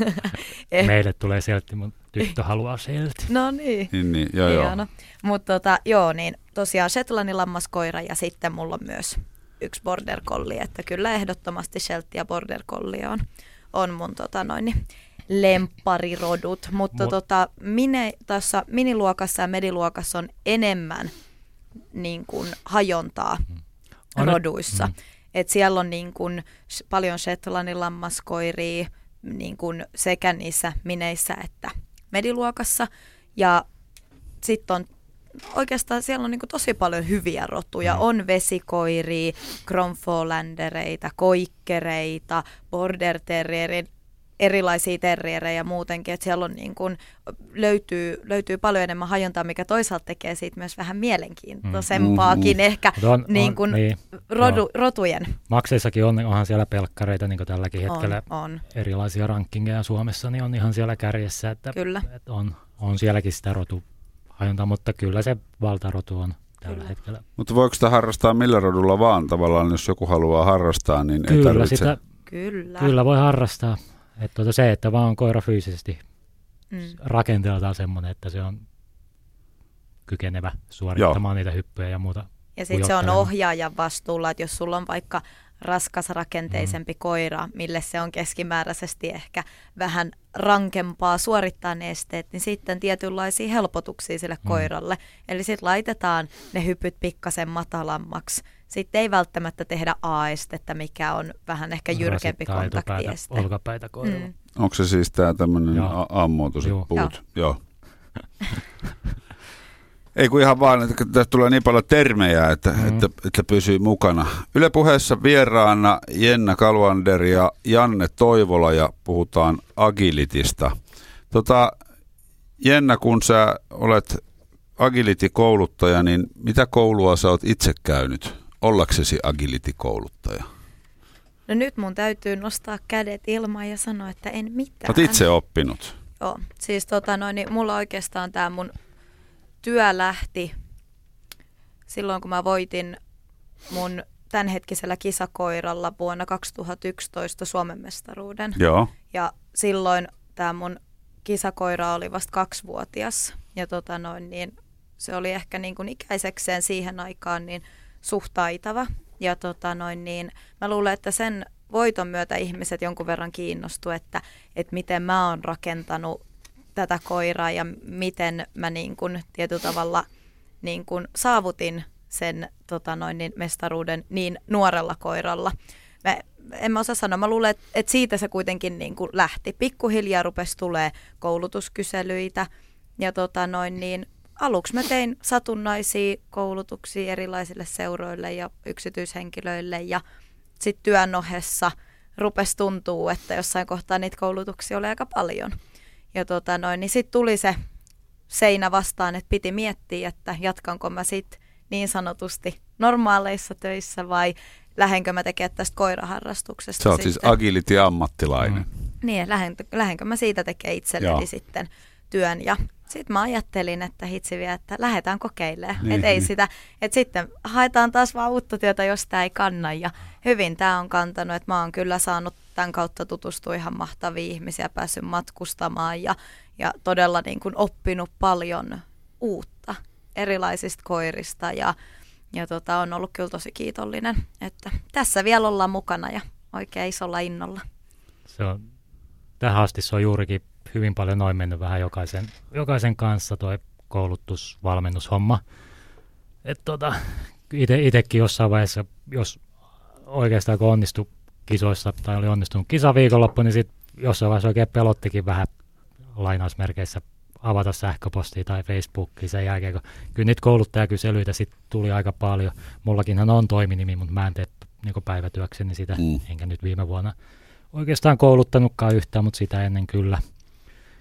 Eh, Meille tulee sieltä, mun tyttö haluaa sieltä. no niin. Niin, niin, joo, joo. Mutta tota, joo, niin tosiaan Shetlandin lammaskoira ja sitten mulla on myös yksi border collie, että kyllä ehdottomasti Sheltie ja border collie on, on mun tota noin, niin lempparirodut, mutta Mu- tota, mine, tässä miniluokassa ja mediluokassa on enemmän niin kuin hajontaa On nyt- roduissa. mm. Et siellä on niin kuin paljon Shetlandin lammaskoiria niin kuin sekä niissä mineissä että mediluokassa. Ja sitten on oikeastaan siellä on niin tosi paljon hyviä rotuja. Mm. On vesikoiria, Kronfolandereita, koikkereita, border terrierin, erilaisia terrierejä muutenkin, että siellä on niin kuin, löytyy, löytyy paljon enemmän hajontaa, mikä toisaalta tekee siitä myös vähän mielenkiintoisempaakin Mm. ehkä Mut on, niin on, kuin niin, rodu, joo. rotujen. Makseissakin on, onhan siellä pelkkareita niin kuin tälläkin hetkellä On, on, erilaisia rankingeja Suomessa, niin on ihan siellä kärjessä, että, kyllä. että on, on sielläkin sitä rotuhajontaa, mutta kyllä se valtarotu on tällä Kyllä. hetkellä. Mutta voiko sitä harrastaa millä rodulla vaan tavallaan, jos joku haluaa harrastaa, niin ei Kyllä, tarvitse. sitä, Kyllä. kyllä voi harrastaa. Että tuota se, että vaan koira fyysisesti Mm. rakenteeltaan semmoinen, että se on kykenevä suorittamaan niitä hyppyjä ja muuta. Ja sitten se on ohjaajan vastuulla, että jos sulla on vaikka raskas rakenteisempi mm. koira, mille se on keskimääräisesti ehkä vähän rankempaa suorittaa ne esteet, niin sitten tietynlaisia helpotuksia sille Mm. koiralle. Eli sitten laitetaan ne hypyt pikkasen matalammaksi. Sitten ei välttämättä tehdä A-estettä, mikä on vähän ehkä jyrkempi Rasittaa kontaktieste. olkapäitä koiralla. Mm. Onko se siis tämä tämmöinen Joo. A-muotoiset Joo. puut? Joo. Ei kun ihan vaan, että tässä tulee niin paljon termejä, että, Mm. että, että pysyy mukana. Yle puheessa vieraana Jenna Kaluander ja Janne Toivola ja puhutaan agilitista. Tota, Jenna, kun sä olet agility-kouluttaja, niin mitä koulua sä oot itse käynyt ollaksesi agility-kouluttaja? No nyt mun täytyy nostaa kädet ilmaan ja sanoa, että en mitään. Oot itse oppinut. Joo, siis tota noin, niin mulla oikeastaan tämä mun työ lähti silloin, kun mä voitin mun tämänhetkisellä kisakoiralla vuonna 2011 Suomen mestaruuden. Joo. Ja silloin tämä mun kisakoira oli vasta kaksivuotias. Ja tota noin, niin se oli ehkä niin kuin ikäisekseen siihen aikaan niin suht taitava. Ja tota noin, niin mä luulen, että sen voiton myötä ihmiset jonkun verran kiinnostu, että, että miten mä oon rakentanut tätä koiraa ja miten mä niin kuin tietyllä tavalla niin kuin saavutin sen tota noin, niin mestaruuden niin nuorella koiralla. Mä, en mä osaa sanoa, mä luulen, että, että siitä se kuitenkin niin kuin lähti. Pikkuhiljaa rupesi tulee koulutuskyselyitä ja tota noin, niin aluksi mä tein satunnaisia koulutuksia erilaisille seuroille ja yksityishenkilöille ja sitten työn ohessa rupesi tuntuu, että jossain kohtaa niitä koulutuksia oli aika paljon. Ja tota noin, niin sitten tuli se seinä vastaan, että piti miettiä, että jatkanko mä sitten niin sanotusti normaaleissa töissä vai lähdenkö mä tekemään tästä koiraharrastuksesta Sä oot siis sitten. agility-ammattilainen. Niin, lähden, lähdenkö mä siitä tekemään itselleni Joo. sitten työn ja sitten mä ajattelin, että hitsi vielä, että lähdetään kokeilemaan. Niin, Niin, että ei niin. sitä, että sitten haetaan taas vaan uutta työtä, jos tämä ei kanna. Ja hyvin tämä on kantanut, että mä oon kyllä saanut tämän kautta tutustua ihan mahtaviin ihmisiä, päässyt matkustamaan ja, ja todella niin kuin oppinut paljon uutta erilaisista koirista ja, ja tota, on ollut kyllä tosi kiitollinen, että tässä vielä ollaan mukana ja oikein isolla innolla. Se on, tähän asti se on juurikin hyvin paljon noin mennyt vähän jokaisen, jokaisen kanssa toi koulutus, valmennushomma. Et tota, ite, itekin jossain vaiheessa, jos oikeastaan kun onnistui kisoissa tai oli onnistunut kisaviikonloppu, niin sitten jossain vaiheessa oikein pelottikin vähän lainausmerkeissä avata sähköpostia tai Facebookia sen jälkeen, kun kyllä niitä kouluttajakyselyitä sitten tuli aika paljon. Mullakinhan on toiminimi, mutta mä en tee niin päivätyökseni sitä, mm. enkä nyt viime vuonna oikeastaan kouluttanutkaan yhtään, mutta sitä ennen kyllä.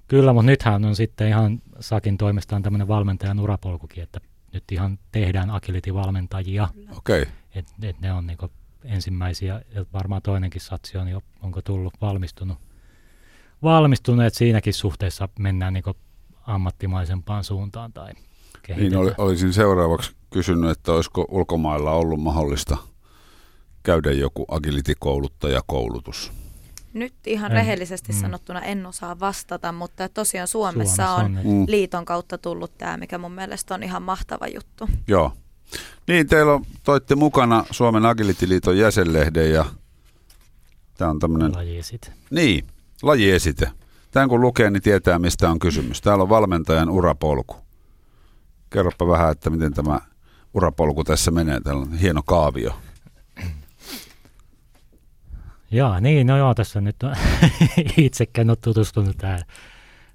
Kyllä, mutta nythän on sitten ihan Sakin toimestaan tämmöinen valmentajan urapolkukin, että nyt ihan tehdään agility-valmentajia, Okei. Okay. että et ne on niinku ensimmäisiä, ja varmaan toinenkin satsi on jo, onko tullut valmistunut. Että siinäkin suhteessa mennään niinku ammattimaisempaan suuntaan tai Niin oli, olisin seuraavaksi kysynyt, että olisiko ulkomailla ollut mahdollista käydä joku agility-kouluttajakoulutus. Nyt ihan En- rehellisesti mm. sanottuna en osaa vastata, mutta tosiaan Suomessa, Suomessa on, on, Mm. liiton kautta tullut tämä, mikä mun mielestä on ihan mahtava juttu. Joo. Niin, teillä on, toitte mukana Suomen Agility-liiton jäsenlehden ja tämä on tämmöinen, laji sit. niin, lajiesite. Tämän kun lukee, niin tietää mistä on kysymys. Täällä on valmentajan urapolku. Kerropa vähän, että miten tämä urapolku tässä menee. Täällä on hieno kaavio. Jaa, niin, no joo, tässä nyt on itsekään ole tutustunut tähän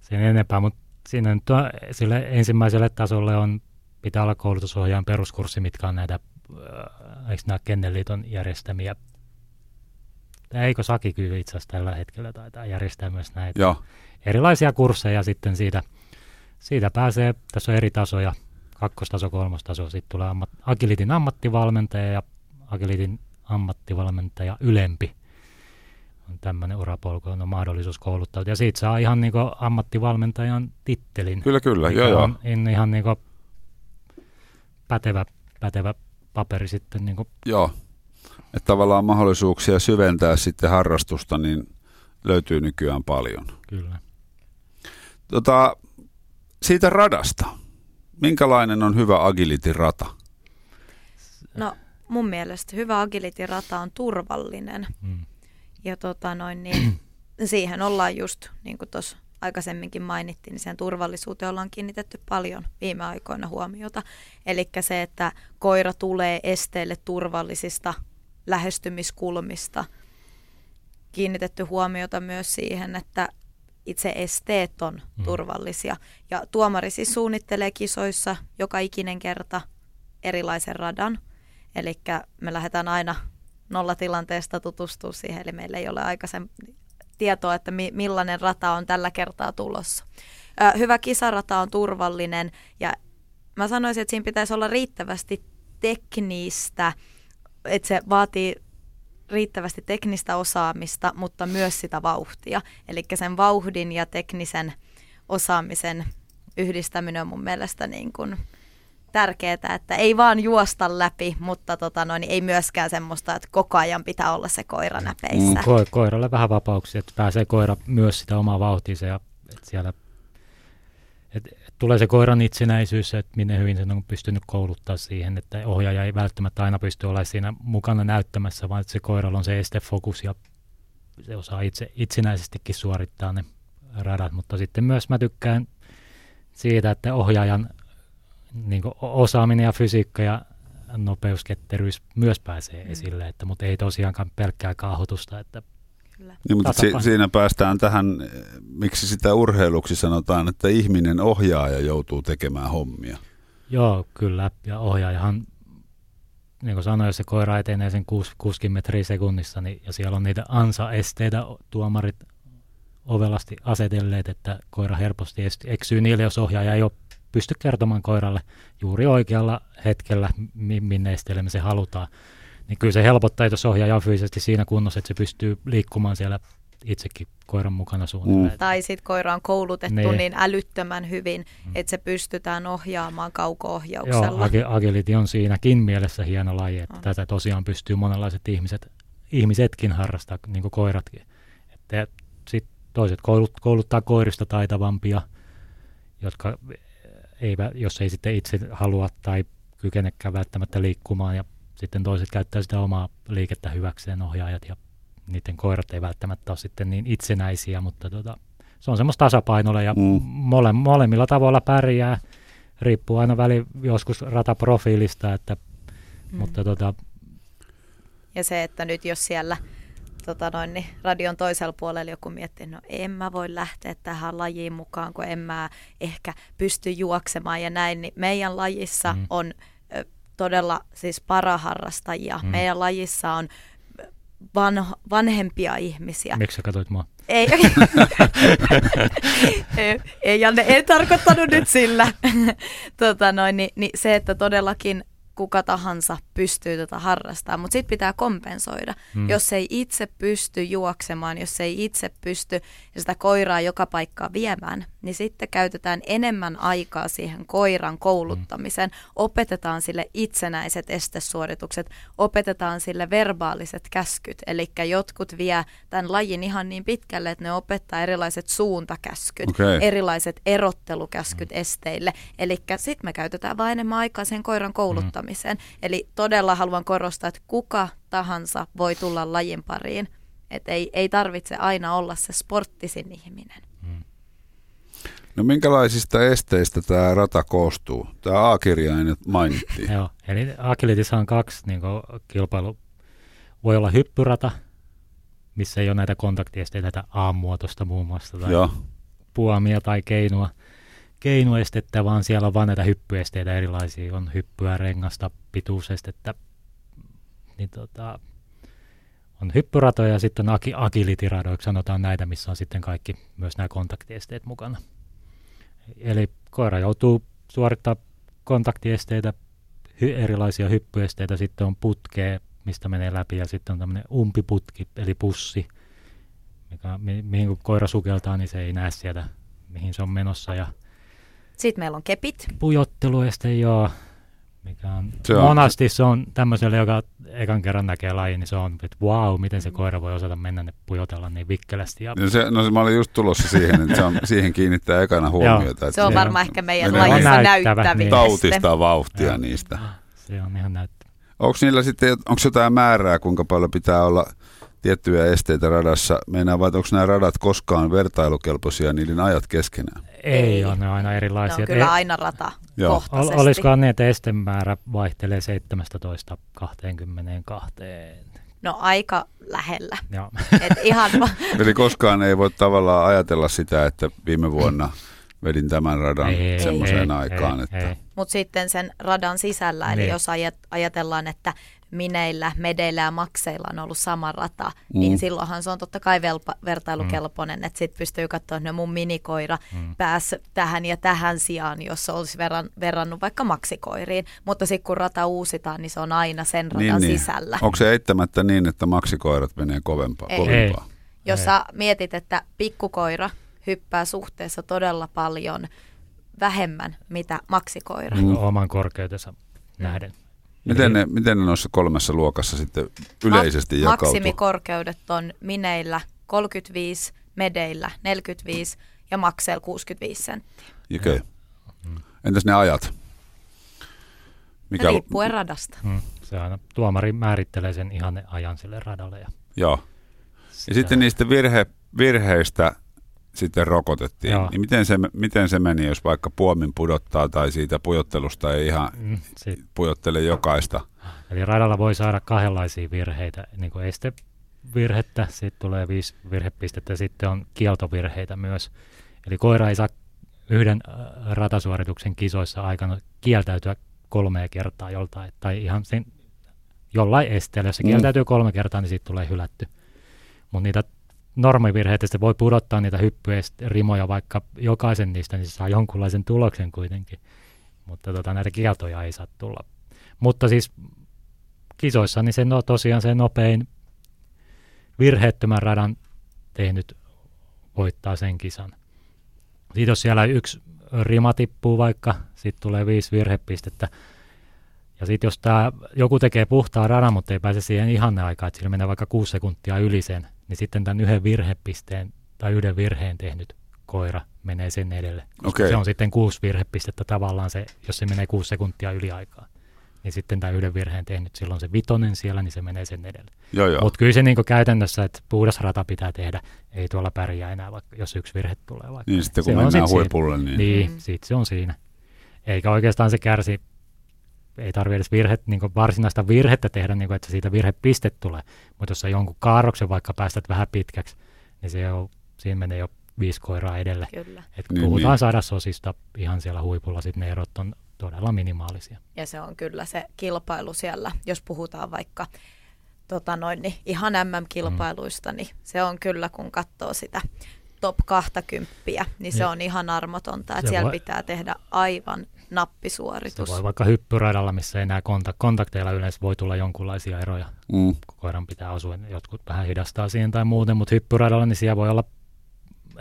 sen enempää, mutta siinä nyt on, sille ensimmäiselle tasolle on, pitää olla koulutusohjaajan peruskurssi, mitkä on näitä, äh, eikö nämä Kennelliiton järjestämiä, eikö Saki kyllä itse asiassa tällä hetkellä taitaa järjestää myös näitä Joo, erilaisia kursseja sitten siitä, siitä pääsee, tässä on eri tasoja, kakkostaso, kolmostaso, sitten tulee ammat, Agilitin ammattivalmentaja ja Agilitin ammattivalmentaja ylempi. On tämmöinen urapolku, on mahdollisuus kouluttautua. Ja siitä saa ihan niin ammattivalmentajan tittelin. kyllä, kyllä. Joo, joo. on ihan niin pätevä, pätevä paperi sitten. Niin joo. Että tavallaan mahdollisuuksia syventää sitten harrastusta, niin löytyy nykyään paljon. kyllä. Tota, siitä radasta. Minkälainen on hyvä agility-rata? No mun mielestä hyvä agility-rata on turvallinen. Mm. Ja tota noin, niin siihen ollaan just, niin kuin tuossa aikaisemminkin mainittiin, niin siihen turvallisuuteen ollaan kiinnitetty paljon viime aikoina huomiota. Eli se, että koira tulee esteelle turvallisista lähestymiskulmista. Kiinnitetty huomiota myös siihen, että itse esteet on Mm. turvallisia. Ja tuomari siis suunnittelee kisoissa joka ikinen kerta erilaisen radan. Eli me lähdetään aina nollatilanteesta tutustua siihen, eli meillä ei ole aikaisen tietoa, että mi- millainen rata on tällä kertaa tulossa. Ö, hyvä kisarata on turvallinen ja mä sanoisin, että siinä pitäisi olla riittävästi teknistä, että se vaatii riittävästi teknistä osaamista, mutta myös sitä vauhtia. Eli sen vauhdin ja teknisen osaamisen yhdistäminen on mun mielestä niin kuin tärkeää, että ei vaan juosta läpi, mutta tota noin, ei myöskään semmoista, että koko ajan pitää olla se koira näpeissä. Mm. Ko- koiralle vähän vapauksia, että pääsee koira myös sitä omaa vauhtiinsa ja että siellä et, et tulee se koiran itsenäisyys, että minne hyvin sen on pystynyt kouluttaa siihen, että ohjaaja ei välttämättä aina pysty olemaan siinä mukana näyttämässä, vaan että se koiralla on se estefokus ja se osaa itse, itsenäisestikin suorittaa ne radat, mutta sitten myös mä tykkään siitä, että ohjaajan niin osaaminen ja fysiikka ja nopeusketteryys myös pääsee Mm. esille, että, mutta ei tosiaankaan pelkkää kaahotusta, että Kyllä. Niin, mutta si- siinä päästään tähän, miksi sitä urheiluksi sanotaan, että ihminen ohjaaja joutuu tekemään hommia. Joo, kyllä. Ja ohjaajahan, niin kuin sanoin, jos se koira etenee sen 60 metriä sekunnissa, niin, ja siellä on niitä ansa-esteitä tuomarit ovelasti asetelleet, että koira helposti eksyy niille, jos ohjaaja ei ole pysty kertomaan koiralle juuri oikealla hetkellä, minne esteelle se halutaan. Niin kyllä se helpottaa, jos ohjaaja on fyysisesti siinä kunnossa, että se pystyy liikkumaan siellä itsekin koiran mukana suunnilleen. Mm. Tai sitten koira on koulutettu niin, niin älyttömän hyvin, mm. että se pystytään ohjaamaan kauko-ohjauksella. Joo, agility on siinäkin mielessä hieno laji, että on. tätä tosiaan pystyy monenlaiset ihmiset, ihmisetkin harrastaa, niin kuin koiratkin. Sitten toiset koulut, kouluttaa koirista taitavampia, jotka ei, jos ei sitten itse halua tai kykenekään välttämättä liikkumaan ja sitten toiset käyttää sitä omaa liikettä hyväkseen ohjaajat ja niiden koirat ei välttämättä ole sitten niin itsenäisiä, mutta tota, se on semmoista tasapainolla ja mm. mole, molemmilla tavoilla pärjää. Riippuu aina väli joskus rataprofiilista, että, mm. mutta tota, ja se, että nyt jos siellä tota noin, niin radion toisella puolella joku miettii, no en mä voi lähteä tähän lajiin mukaan, kun en mä ehkä pysty juoksemaan ja näin, niin meidän lajissa mm. on ö, todella siis paraharrastajia. Mm. Meidän lajissa on van, vanhempia ihmisiä. Miksi sä katsoit mua? Ei, ei, ei Janne, en tarkoittanut nyt sillä. tota noin, niin, niin se, että todellakin kuka tahansa pystyy tätä harrastamaan, mutta sitten pitää kompensoida. Hmm. Jos ei itse pysty juoksemaan, jos ei itse pysty sitä koiraa joka paikkaa viemään, niin sitten käytetään enemmän aikaa siihen koiran kouluttamiseen. Hmm. Opetetaan sille itsenäiset estesuoritukset, opetetaan sille verbaaliset käskyt. Eli jotkut vie tämän lajin ihan niin pitkälle, että ne opettaa erilaiset suuntakäskyt, okay. erilaiset erottelukäskyt hmm. esteille. Eli sitten me käytetään vain enemmän aikaa sen koiran kouluttamiseen. Hmm osaamiseen. Eli todella haluan korostaa, että kuka tahansa voi tulla lajin pariin. Että ei, ei tarvitse aina olla se sporttisin ihminen. Hmm. No minkälaisista esteistä tämä rata koostuu? Tämä A-kirjain mainittiin. Joo, eli Agilitissa on kaksi niin kilpailu. Voi olla hyppyrata, missä ei ole näitä kontaktiesteitä, näitä A-muotoista muun muassa, tai Joo. puomia tai keinua keinuestettä, vaan siellä on vain näitä hyppyesteitä erilaisia. On hyppyä, rengasta, pituusestettä. Niin tota, on hyppyratoja ja sitten on agility-radoiksi sanotaan näitä, missä on sitten kaikki myös nämä kontaktiesteet mukana. Eli koira joutuu suorittamaan kontaktiesteitä, hy- erilaisia hyppyesteitä, sitten on putkea, mistä menee läpi ja sitten on tämmöinen umpiputki, eli pussi, mikä, mi- mihin kun koira sukeltaa, niin se ei näe sieltä, mihin se on menossa ja sitten meillä on kepit. Pujottelueste, joo. Mikä on, se on, monasti se on tämmöiselle, joka ekan kerran näkee lajin, niin se on, että wow, miten se koira voi osata mennä ne pujotella niin vikkelästi. Ja... No, se, no se, mä olin just tulossa siihen, että se on, siihen kiinnittää ekana huomiota. se on varmaan ehkä meidän lajissa näyttävä. Niin. Tautista vauhtia ja, niistä. Se on ihan näyttävä. Onko niillä sitten, onko jotain määrää, kuinka paljon pitää olla tiettyjä esteitä radassa? Meinaa vai onko nämä radat koskaan vertailukelpoisia niiden ajat keskenään? Ei ole, ne on aina erilaisia. Ne on kyllä aina rata Ol, olisikohan niin, että estemäärä vaihtelee 17 22? No aika lähellä. Joo. Et ihan va- Eli koskaan ei voi tavallaan ajatella sitä, että viime vuonna vedin tämän radan ei, semmoiseen ei, aikaan. Ei, että... Mutta sitten sen radan sisällä, eli niin. jos ajatellaan, että mineillä, medeillä ja makseilla on ollut sama rata, mm. niin silloinhan se on totta kai velpa, vertailukelpoinen, mm. että sitten pystyy katsoa, että no mun minikoira mm. pääsi tähän ja tähän sijaan, jos se olisi verran, verrannut vaikka maksikoiriin. Mutta sitten kun rata uusitaan, niin se on aina sen radan niin, niin. sisällä. Onko se eittämättä niin, että maksikoirat menee kovempaa? Ei. kovempaa? Ei. Jos Ei. sä mietit, että pikkukoira hyppää suhteessa todella paljon vähemmän mitä maksikoira. Mm. Oman korkeutensa nähden. Miten ne, miten ne noissa kolmessa luokassa sitten yleisesti Ma- jakautuu? Maksimikorkeudet on mineillä 35, medeillä 45 ja makseilla 65 senttiä. Okay. Entäs ne ajat? Mikä... Riippuen radasta. Hmm. Se aina tuomari määrittelee sen ihan ajan sille radalle. Ja... Joo. Ja sitten niistä virhe, virheistä sitten rokotettiin. Joo. Niin miten se, miten se meni, jos vaikka puomin pudottaa tai siitä pujottelusta ei ihan mm, pujottele jokaista? Eli radalla voi saada kahdenlaisia virheitä, niin kuin estevirhettä, sitten tulee viisi virhepistettä ja sitten on kieltovirheitä myös. Eli koira ei saa yhden äh, ratasuorituksen kisoissa aikana kieltäytyä kolme kertaa joltain, tai ihan sen, jollain esteellä. Jos se mm. kieltäytyy kolme kertaa, niin siitä tulee hylätty. Mutta niitä normivirheitä, se voi pudottaa niitä hyppyjä ja rimoja vaikka jokaisen niistä, niin se saa jonkunlaisen tuloksen kuitenkin. Mutta tota, näitä kieltoja ei saa tulla. Mutta siis kisoissa niin se no, tosiaan se nopein virheettömän radan tehnyt voittaa sen kisan. Sitten jos siellä yksi rima tippuu vaikka, sitten tulee viisi virhepistettä. Ja sitten jos tää, joku tekee puhtaan radan, mutta ei pääse siihen ihanne aikaan, että sillä menee vaikka kuusi sekuntia yli sen, niin sitten tämän yhden virhepisteen tai yhden virheen tehnyt koira menee sen edelle. Koska Okei. se on sitten kuusi virhepistettä tavallaan se, jos se menee kuusi sekuntia yli aikaa. Niin sitten tämä yhden virheen tehnyt, silloin se vitonen siellä, niin se menee sen edelle. Mutta kyllä se niin käytännössä, että puhdas rata pitää tehdä, ei tuolla pärjää enää, vaikka, jos yksi virhe tulee. Vaikka. Niin sitten Se kun on mennään sit siinä. huipulle, niin... Niin, Mm. sit se on siinä. Eikä oikeastaan se kärsi, ei tarvitse edes virhe, niin varsinaista virhettä tehdä, niin kuin, että siitä virhepiste tulee. Mutta jos sä jonkun kaarroksen vaikka päästät vähän pitkäksi, niin se on, siinä menee jo viisi koiraa edelle. Kyllä. Et Niin, puhutaan niin. sadasosista ihan siellä huipulla, sitten ne erot on todella minimaalisia. Ja se on kyllä se kilpailu siellä, jos puhutaan vaikka tota noin, niin ihan MM-kilpailuista, niin se on kyllä, kun katsoo sitä top 20, niin se Ja- on ihan armotonta, että Se siellä voi- pitää tehdä aivan Se nappisuoritus. voi vaikka hyppyradalla, missä ei näe kontak- kontakteilla yleensä voi tulla jonkunlaisia eroja. Mm. kun koiran pitää osua, niin jotkut vähän hidastaa siihen tai muuten, mutta hyppyradalla niin siellä voi olla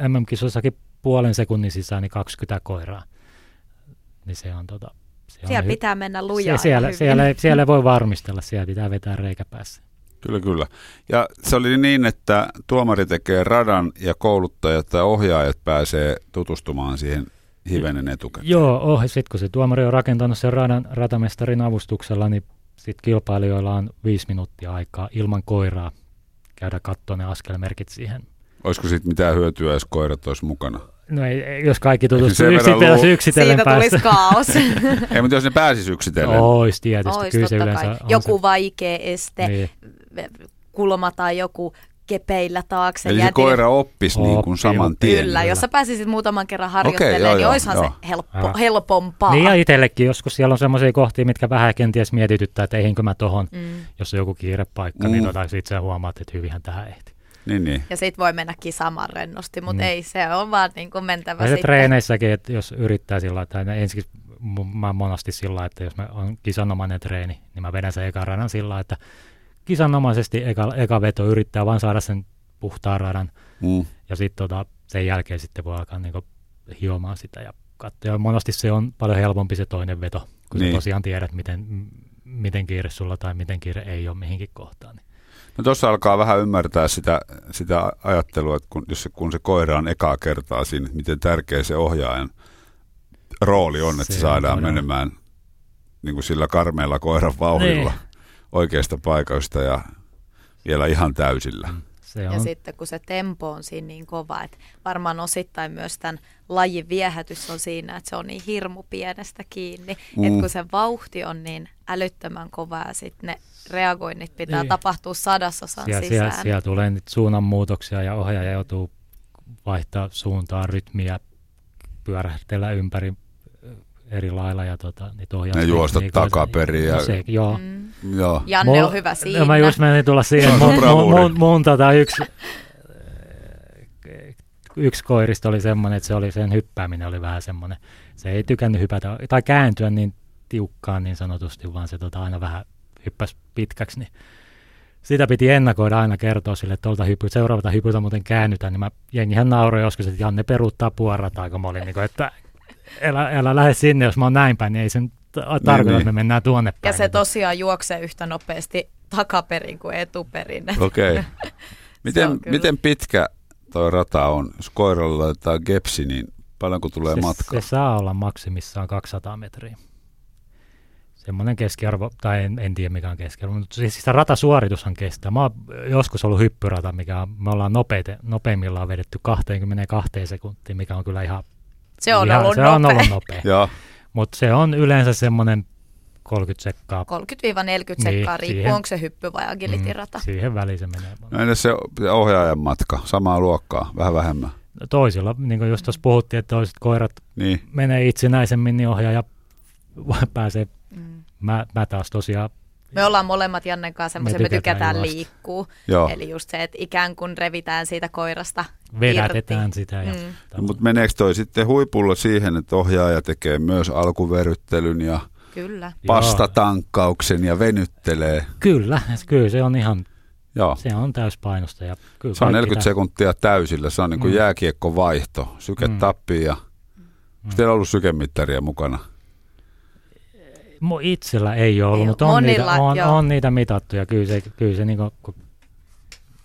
MM-kisoissakin puolen sekunnin sisään niin 20 koiraa. Niin se on tota... Se on Siellä hy- pitää mennä lujaa se, siellä, hyvin. siellä, ei, siellä ei voi varmistella, siellä pitää vetää reikä päässä. Kyllä, kyllä. Ja se oli niin, että tuomari tekee radan ja kouluttajat tai ohjaajat pääsee tutustumaan siihen hivenen etukäteen. Joo, oh, sitten kun se tuomari on rakentanut sen radan ratamestarin avustuksella, niin sitten kilpailijoilla on viisi minuuttia aikaa ilman koiraa käydä katsoa ne askelmerkit siihen. Olisiko siitä mitään hyötyä, jos koirat olisi mukana? No ei, jos kaikki tutustuu verran yksitellen, lu- yksitellen Siitä päästä. tulisi kaos. Ei, mutta jos ne pääsis yksitellen. Ois tietysti, Ois kyllä se yleensä kai. on Joku se, vaikea este, niin. kulma tai joku kepeillä taakse. Eli se jätin. koira oppisi niin kuin saman tien. Kyllä, jos sä pääsisit muutaman kerran harjoittelemaan, joo, niin joo, oishan joo. se helppo, helpompaa. Niin ja itsellekin joskus siellä on semmoisia kohtia, mitkä vähän kenties mietityttää, että eihinkö mä tohon, Mm. jos on joku kiirepaikka, Mm. niin tota, sit sä huomaat, että hyvinhän tähän ehti. Niin, niin. Ja sit voi mennä kisaamaan rennosti, mutta Mm. ei, se on vaan niin kuin mentävä Ja se sitten. treeneissäkin, että jos yrittää sillä lailla, että ensin mä monasti sillä lailla, että jos mä on kisanomainen treeni, niin mä vedän sen ekan radan sillä lailla, että kisanomaisesti eka, eka veto yrittää vaan saada sen puhtaan radan, Mm. ja sitten tota, sen jälkeen sitten voi alkaa niinku hiomaan sitä ja katsoa. Ja monesti se on paljon helpompi se toinen veto, kun Niin. sä tosiaan tiedät, miten, miten kiire sulla tai miten kiire ei ole mihinkin kohtaan. Niin. No tuossa alkaa vähän ymmärtää sitä, sitä ajattelua, että kun, jos se, kun se koira on ekaa kertaa siinä, että miten tärkeä se ohjaajan rooli on, että Se se on saadaan todella. menemään niin kuin sillä karmeella koiran vauhdilla Niin. Oikeasta paikasta ja vielä ihan täysillä. Se Ja on, sitten kun se tempo on siinä niin kova, että varmaan osittain myös tämän lajin viehätys on siinä, että se on niin hirmu pienestä kiinni, Mm. että kun se vauhti on niin älyttömän kova ja sitten ne reagoinnit pitää Niin. tapahtua sadasosan siellä, sisään. siellä, siellä tulee nyt suunnanmuutoksia ja ohjaaja joutuu vaihtaa suuntaa, rytmiä, pyörähtellä ympäri eri lailla ja tota, niitä Ne juosta ohjaustekniikoita. takaperin ja- se, joo. Mm. Joo. Janne Mulla- on hyvä siinä. No, mä just menin tulla siihen. Mun, mun, mun, mun tota, yksi, yksi koirista oli semmoinen, että se oli sen hyppääminen oli vähän semmoinen. Se ei tykännyt hypätä tai kääntyä niin tiukkaan niin sanotusti, vaan se tota, aina vähän hyppäsi pitkäksi. Niin sitä piti ennakoida aina kertoa sille, että tuolta hypy, seuraavalta hypyltä muuten käännytään, niin mä, jengihän nauroi joskus, että Janne peruuttaa puorataa, kun mä olin niin kuin, että älä, älä lähde sinne, jos mä oon näin päin, niin ei sen t- tarkoita, niin. että me mennään tuonne päin. Ja se tosiaan juoksee yhtä nopeasti takaperin kuin etuperin. Okei. Okay. Miten, miten pitkä tuo rata on? Jos koiralla laitetaan gepsi, niin paljonko tulee se, matkaa? se saa olla maksimissaan 200 metriä. Semmoinen keskiarvo, tai en, en tiedä mikä on keskiarvo, mutta siis sitä ratasuoritushan kestää. Mä oon joskus ollut hyppyrata, mikä on, me ollaan nopeite, nopeimmillaan vedetty 22 sekuntia, mikä on kyllä ihan, Se on ihan, ollut se nopea. on ollut nopea. Mutta se on yleensä semmoinen 30 sekkaa. 30-40 Niin, sekkaa, riippuu siihen- onko se hyppy vai agility-rata. Mm, siihen väliin se menee. No entäs se ohjaajan matka? Samaa luokkaa, vähän vähemmän. Toisilla, niin kuin just tuossa puhuttiin, että toiset koirat Niin, menee itsenäisemmin, niin ohjaaja pääsee Mm. Mä, mä taas tosiaan Me ollaan molemmat Jannen kanssa semmoisia, me, Me tykätään tykätään juosta. liikkuu. Joo. Eli just se, että ikään kuin revitään siitä koirasta Vedätetään irti. sitä. Ja, Mm. No, mutta meneekö toi sitten huipulla siihen, että ohjaaja tekee myös alkuveryttelyn ja Kyllä. pastatankkauksen ja venyttelee? Kyllä, kyllä se on ihan, Joo. se on täyspainosta. Ja kyllä Se on kaikki 40 tää- sekuntia täysillä. Se on niin kuin Mm. jääkiekkovaihto. Syke Mm. tappii ja... Onko teillä ollut sykemittaria mukana? Itsellä ei ole ollut, Ei mutta on, niitä, Monilla, on, joo. on niitä mitattu ja kyllä se, kyllä se niinku, kun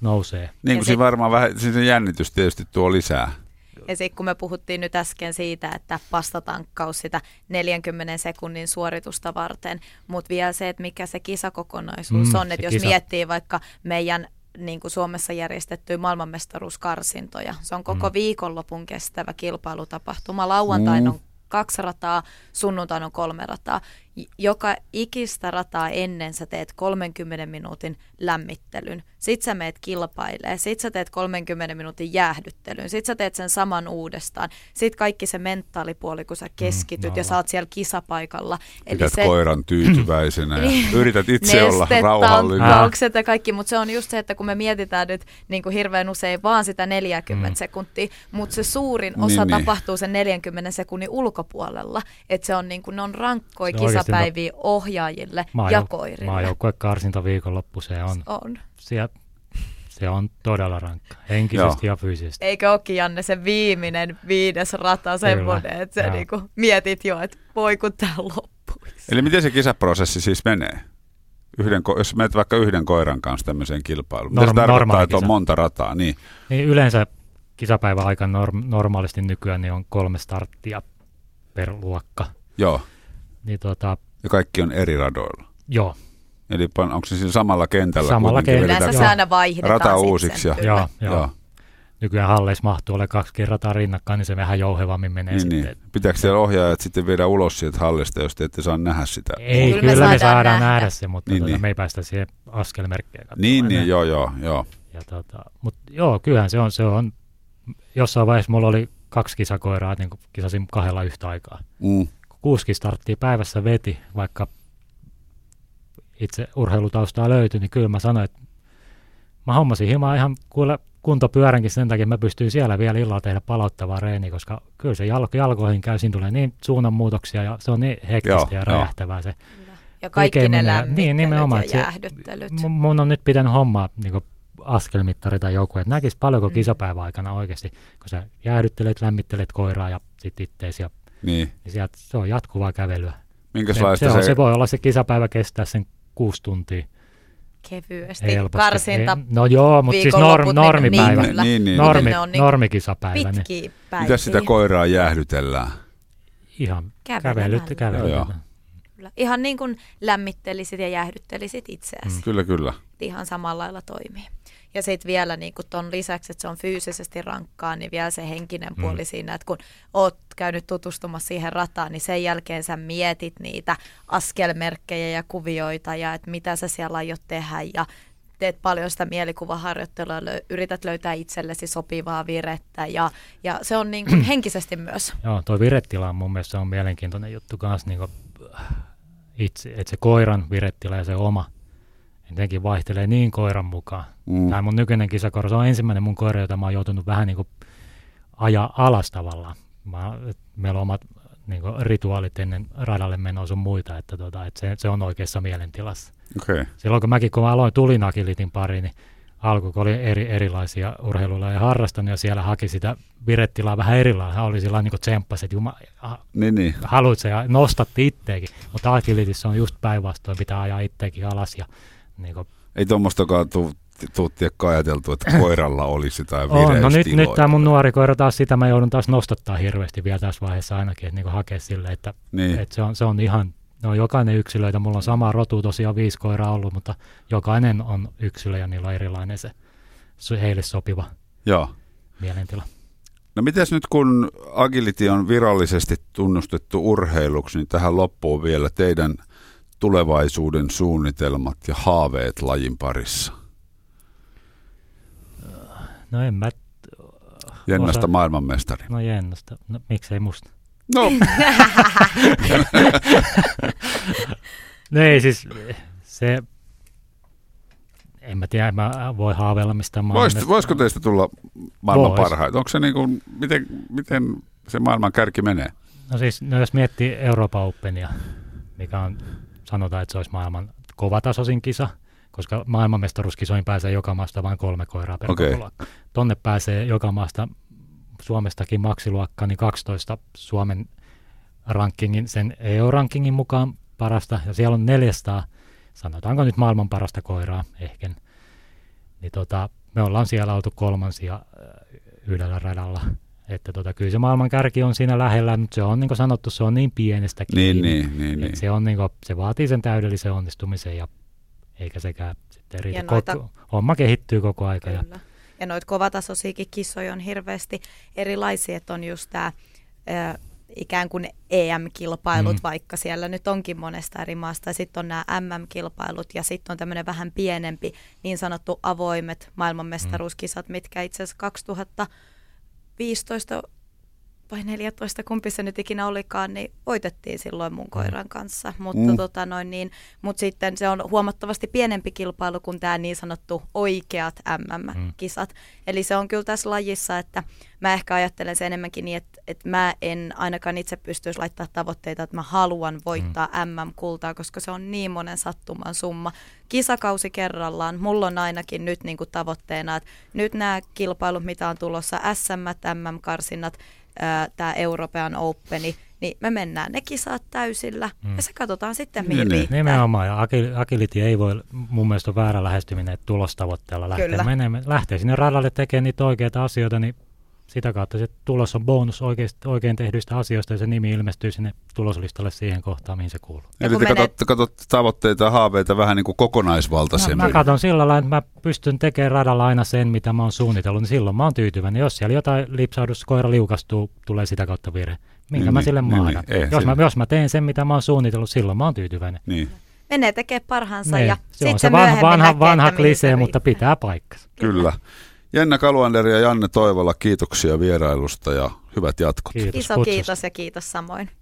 nousee. Niin kuin se- siinä varmaan vähän, siinä se jännitys tietysti tuo lisää. Ja sitten kun me puhuttiin nyt äsken siitä, että pastatankkaus sitä 40 sekunnin suoritusta varten, mutta vielä se, että mikä se kisakokonaisuus Mm, on, että jos kisa. miettii vaikka meidän niin kuin Suomessa järjestettyjä maailmanmestaruuskarsintoja, se on koko Mm. viikonlopun kestävä kilpailutapahtuma. Lauantaina Mm. on kaksi rataa, sunnuntaina on kolme rataa. Joka ikistä rataa ennen sä teet 30 minuutin lämmittelyn. Sitten sä meet kilpailee. Sitten sä teet 30 minuutin jäähdyttelyn. Sitten sä teet sen saman uudestaan. Sitten kaikki se mentaalipuoli, kun sä keskityt ja nolla. sä oot siellä kisapaikalla. Pidät koiran tyytyväisenä ja Niin. yrität itse olla rauhallinen. ja kaikki, mutta se on just se, että kun me mietitään nyt niin kuin hirveän usein vaan sitä 40 Mm. sekuntia, mutta se suurin Niin, osa niin. tapahtuu sen 40 sekunnin ulkopuolella, että se on niin kuin, ne on rankkoja Se oikeasti kisapäiviä ohjaajille ja Maajou- koirille. Maajoukkuekarsinta viikonloppu, se on, On. siellä, se on todella rankka, henkisesti ja fyysisesti. Eikö olekin Janne se viimeinen viides rata semmoinen, että sä niinku mietit jo, että voi kun tää loppuisi. Eli miten se kisaprosessi siis menee? Yhden, ko- jos menet vaikka yhden koiran kanssa tämmöiseen kilpailuun, mitä se Norm- tarkoittaa, että on monta rataa? Niin. Niin yleensä kisapäivän aikana norm, normaalisti nykyään niin on kolme starttia per luokka. Joo, Niin tota, ja kaikki on eri radoilla. joo, Eli pan- onko se siinä samalla kentällä? Samalla kentällä. Yleensä se aina vaihdetaan rata uusiksi ja- joo, joo. Joo. Nykyään halleissa mahtuu ole kaksi rataa rinnakkain, niin se vähän jouhevammin menee Niin, sitten. niin. Pitääkö siellä ohjaajat sitten viedä ulos sieltä hallista, jos te ette saa nähdä sitä? Ei, Kyllä kyllä, me me saadaan saadaan nähdä. nähdä, se, mutta Niin, niin, tota, niin. me ei päästä siihen askelmerkkejä katsomaan Niin, niin, joo, joo, joo. Ja tota, mutta joo, kyllähän se on, se on, jossain vaiheessa mulla oli kaksi kisakoiraa, niin kisasin kahdella yhtä aikaa. Mm. Kun kuusi starttia päivässä veti, vaikka itse urheilutaustaa löytyi, niin kyllä mä sanoin, että mä hommasin himaa ihan kuule kuntopyöränkin sen takia, että mä pystyin siellä vielä illalla tehdä palauttavaa reeniä, koska kyllä se jalko, jalkoihin käy, siinä tulee niin suunnanmuutoksia ja se on niin hektistä Joo, ja räjähtävää se. Ja kaikki ne lämmittelyt Niin, nimenomaan, ja että se- jäähdyttelyt. Mun, on nyt pitänyt hommaa niin askelmittari tai joku, että näkisi paljonko Mm. kisapäivän aikana oikeasti, kun sä jäähdyttelet, lämmittelet koiraa ja sit ittees ja Niin. niin sieltä, se on jatkuvaa kävelyä. Se, Minkälaista se, se, on, se voi olla se kisapäivä kestää sen kuusi tuntia. Kevyesti. Helposti. Karsinta Ei- No joo, mutta siis norm, niin- normipäivä. niin. Niin, niin. Normi, niin normikisapäivä, niin mitä sitä koiraa jäähdytellään? ihan kävelyt, kävelyt. Kyllä. Ihan niin kuin lämmittelisit ja jäähdyttelisit itseäsi. Mm. Kyllä, kyllä. Ihan samalla lailla toimii. Ja sitten vielä niin kuin ton lisäksi, että se on fyysisesti rankkaa, niin vielä se henkinen Mm. puoli siinä, että kun oot käynyt tutustumassa siihen rataan, niin sen jälkeen sä mietit niitä askelmerkkejä ja kuvioita ja että mitä sä siellä aiot tehdä ja teet paljon sitä mielikuvaharjoittelua, lö- yrität löytää itsellesi sopivaa virettä ja, ja se on niin kuin henkisesti myös. Joo, toi virettila on mun mielestä se on mielenkiintoinen juttu kanssa, niin itse, että se koiran virettila ja se oma jotenkin vaihtelee niin koiran mukaan. Mm. Tämä mun nykyinen kisakoira, se on ensimmäinen mun koira, jota mä oon joutunut vähän niin kuin ajaa alas tavallaan. Mä, meillä on omat niin kuin rituaalit ennen radalle menoa sun muita, että, tota, että se, se on oikeassa mielentilassa. Okay. Silloin kun mäkin, kun mä aloin tulinakilitin pariin, niin alku, kun oli eri, erilaisia urheilulajeja harrastanut ja siellä haki sitä virettilaa vähän erilailla. Hän oli sillä niin kuin tsemppasi, että juma, ah, Niin, niin. haluat ja nostatti itteekin. Mutta agilitissä on just päinvastoin, pitää ajaa itteekin alas ja niin kuin, Ei tuommoistakaan tuu, tuu tiekka ajateltu, että koiralla olisi jotain on. No nyt, nyt vireystiloja. tämä mun nuori koira taas sitä mä joudun taas nostattaa hirveästi vielä tässä vaiheessa ainakin, että niin hakea sille, että, Niin. että se, on, se on ihan, no jokainen yksilöitä, mulla on sama rotu tosiaan viisi koiraa ollut, mutta jokainen on yksilö ja niillä on erilainen se, se heille sopiva Joo. mielentila. No mitäs nyt kun agility on virallisesti tunnustettu urheiluksi, niin tähän loppuu vielä teidän tulevaisuuden suunnitelmat ja haaveet lajin parissa. No en mä, Jennasta Osa- maailmanmestari. no jennasta, no miksei musta. No, No ei siis, Se, en mä tiedä, mä voi haaveilla mistään Vois, maailmasta. voisiko teistä tulla maailman Vois. parhaita? Onko se niin kuin, miten, miten se maailman kärki menee? No siis, no jos miettii Euroopan Openia, mikä on, sanotaan, että se olisi maailman kovatasoisin kisa, koska maailmanmestaruuskisoihin pääsee joka maasta vain kolme koiraa per Okei. kokoluokka. Tonne pääsee joka maasta Suomestakin maksiluokka, niin 12 Suomen rankingin, sen EU-rankingin mukaan parasta, ja siellä on 400, sanotaanko nyt maailman parasta koiraa ehkä. Niin tota, me ollaan siellä oltu kolmansia yhdellä radalla. Että tota, kyllä se maailman kärki on siinä lähellä, mutta se on niin kuin sanottu, se on niin pienestä Niin, kiinni. niin, niin. Et niin. Se, on niin kuin, se vaatii sen täydellisen onnistumisen ja eikä sekään sitten riitä. Ja noita- Koko, homma kehittyy koko aika. Ja, Kyllä. Ja noita kovatasoisiakin kissoja on hirveästi erilaisia, että on just tämä ikään kuin EM-kilpailut, Mm. mm. vaikka siellä nyt onkin monesta eri maasta. Sitten on nämä MM-kilpailut ja sitten on tämmöinen vähän pienempi niin sanottu avoimet maailmanmestaruuskisat, mitkä itse asiassa 2015 vai 14, kumpi se nyt ikinä olikaan, niin voitettiin silloin mun koiran kanssa. Mutta Mm. mm. tota noin niin, mut sitten se on huomattavasti pienempi kilpailu kuin tämä niin sanottu oikeat MM-kisat. Eli se on kyllä tässä lajissa, että mä ehkä ajattelen se enemmänkin niin, että, että mä en ainakaan itse pystyisi laittaa tavoitteita, että mä haluan voittaa mm. MM-kultaa, koska se on niin monen sattuman summa. Kisakausi kerrallaan, mulla on ainakin nyt niin kuin tavoitteena, että nyt nämä kilpailut, mitä on tulossa, SM, MM-karsinnat, tämä European Openi, niin me mennään ne kisat täysillä Mm. ja se katsotaan sitten, Niin, mihin niin. riittää. Nimenomaan, ja agil- agility ei voi, mun mielestä on väärä lähestyminen, että tulostavoitteella lähtee menemään. Lähtee sinne radalle tekemään niitä oikeita asioita, niin sitä kautta se tulos on bonus oikeist, oikein tehdyistä asioista, ja se nimi ilmestyy sinne tuloslistalle siihen kohtaan, mihin se kuuluu. Ja Eli te katsotte, katsotte tavoitteita ja haaveita vähän niin kuin Mä, kokonaisvaltaisemmin. mä katson sillä lailla, että mä pystyn tekemään radalla aina sen, mitä mä oon suunnitellut, niin silloin mä oon tyytyväinen. Jos siellä jotain lipsahdus, koira liukastuu, tulee sitä kautta virhe. Minkä Niin, mä niin, sille niin, niin, eihän jos, mä, jos mä teen sen, mitä mä oon suunnitellut, silloin mä oon tyytyväinen. Niin, Menee tekemään parhaansa Ne, ja se sitten on se vanha, myöhemmin vanha, näkee, vanha klisee, mutta pitää paikkansa. kyllä. Jenna Kaluander ja Janne Toivola, kiitoksia vierailusta ja hyvät jatkot. Kiitos Iso kutsusta. kiitos ja kiitos samoin.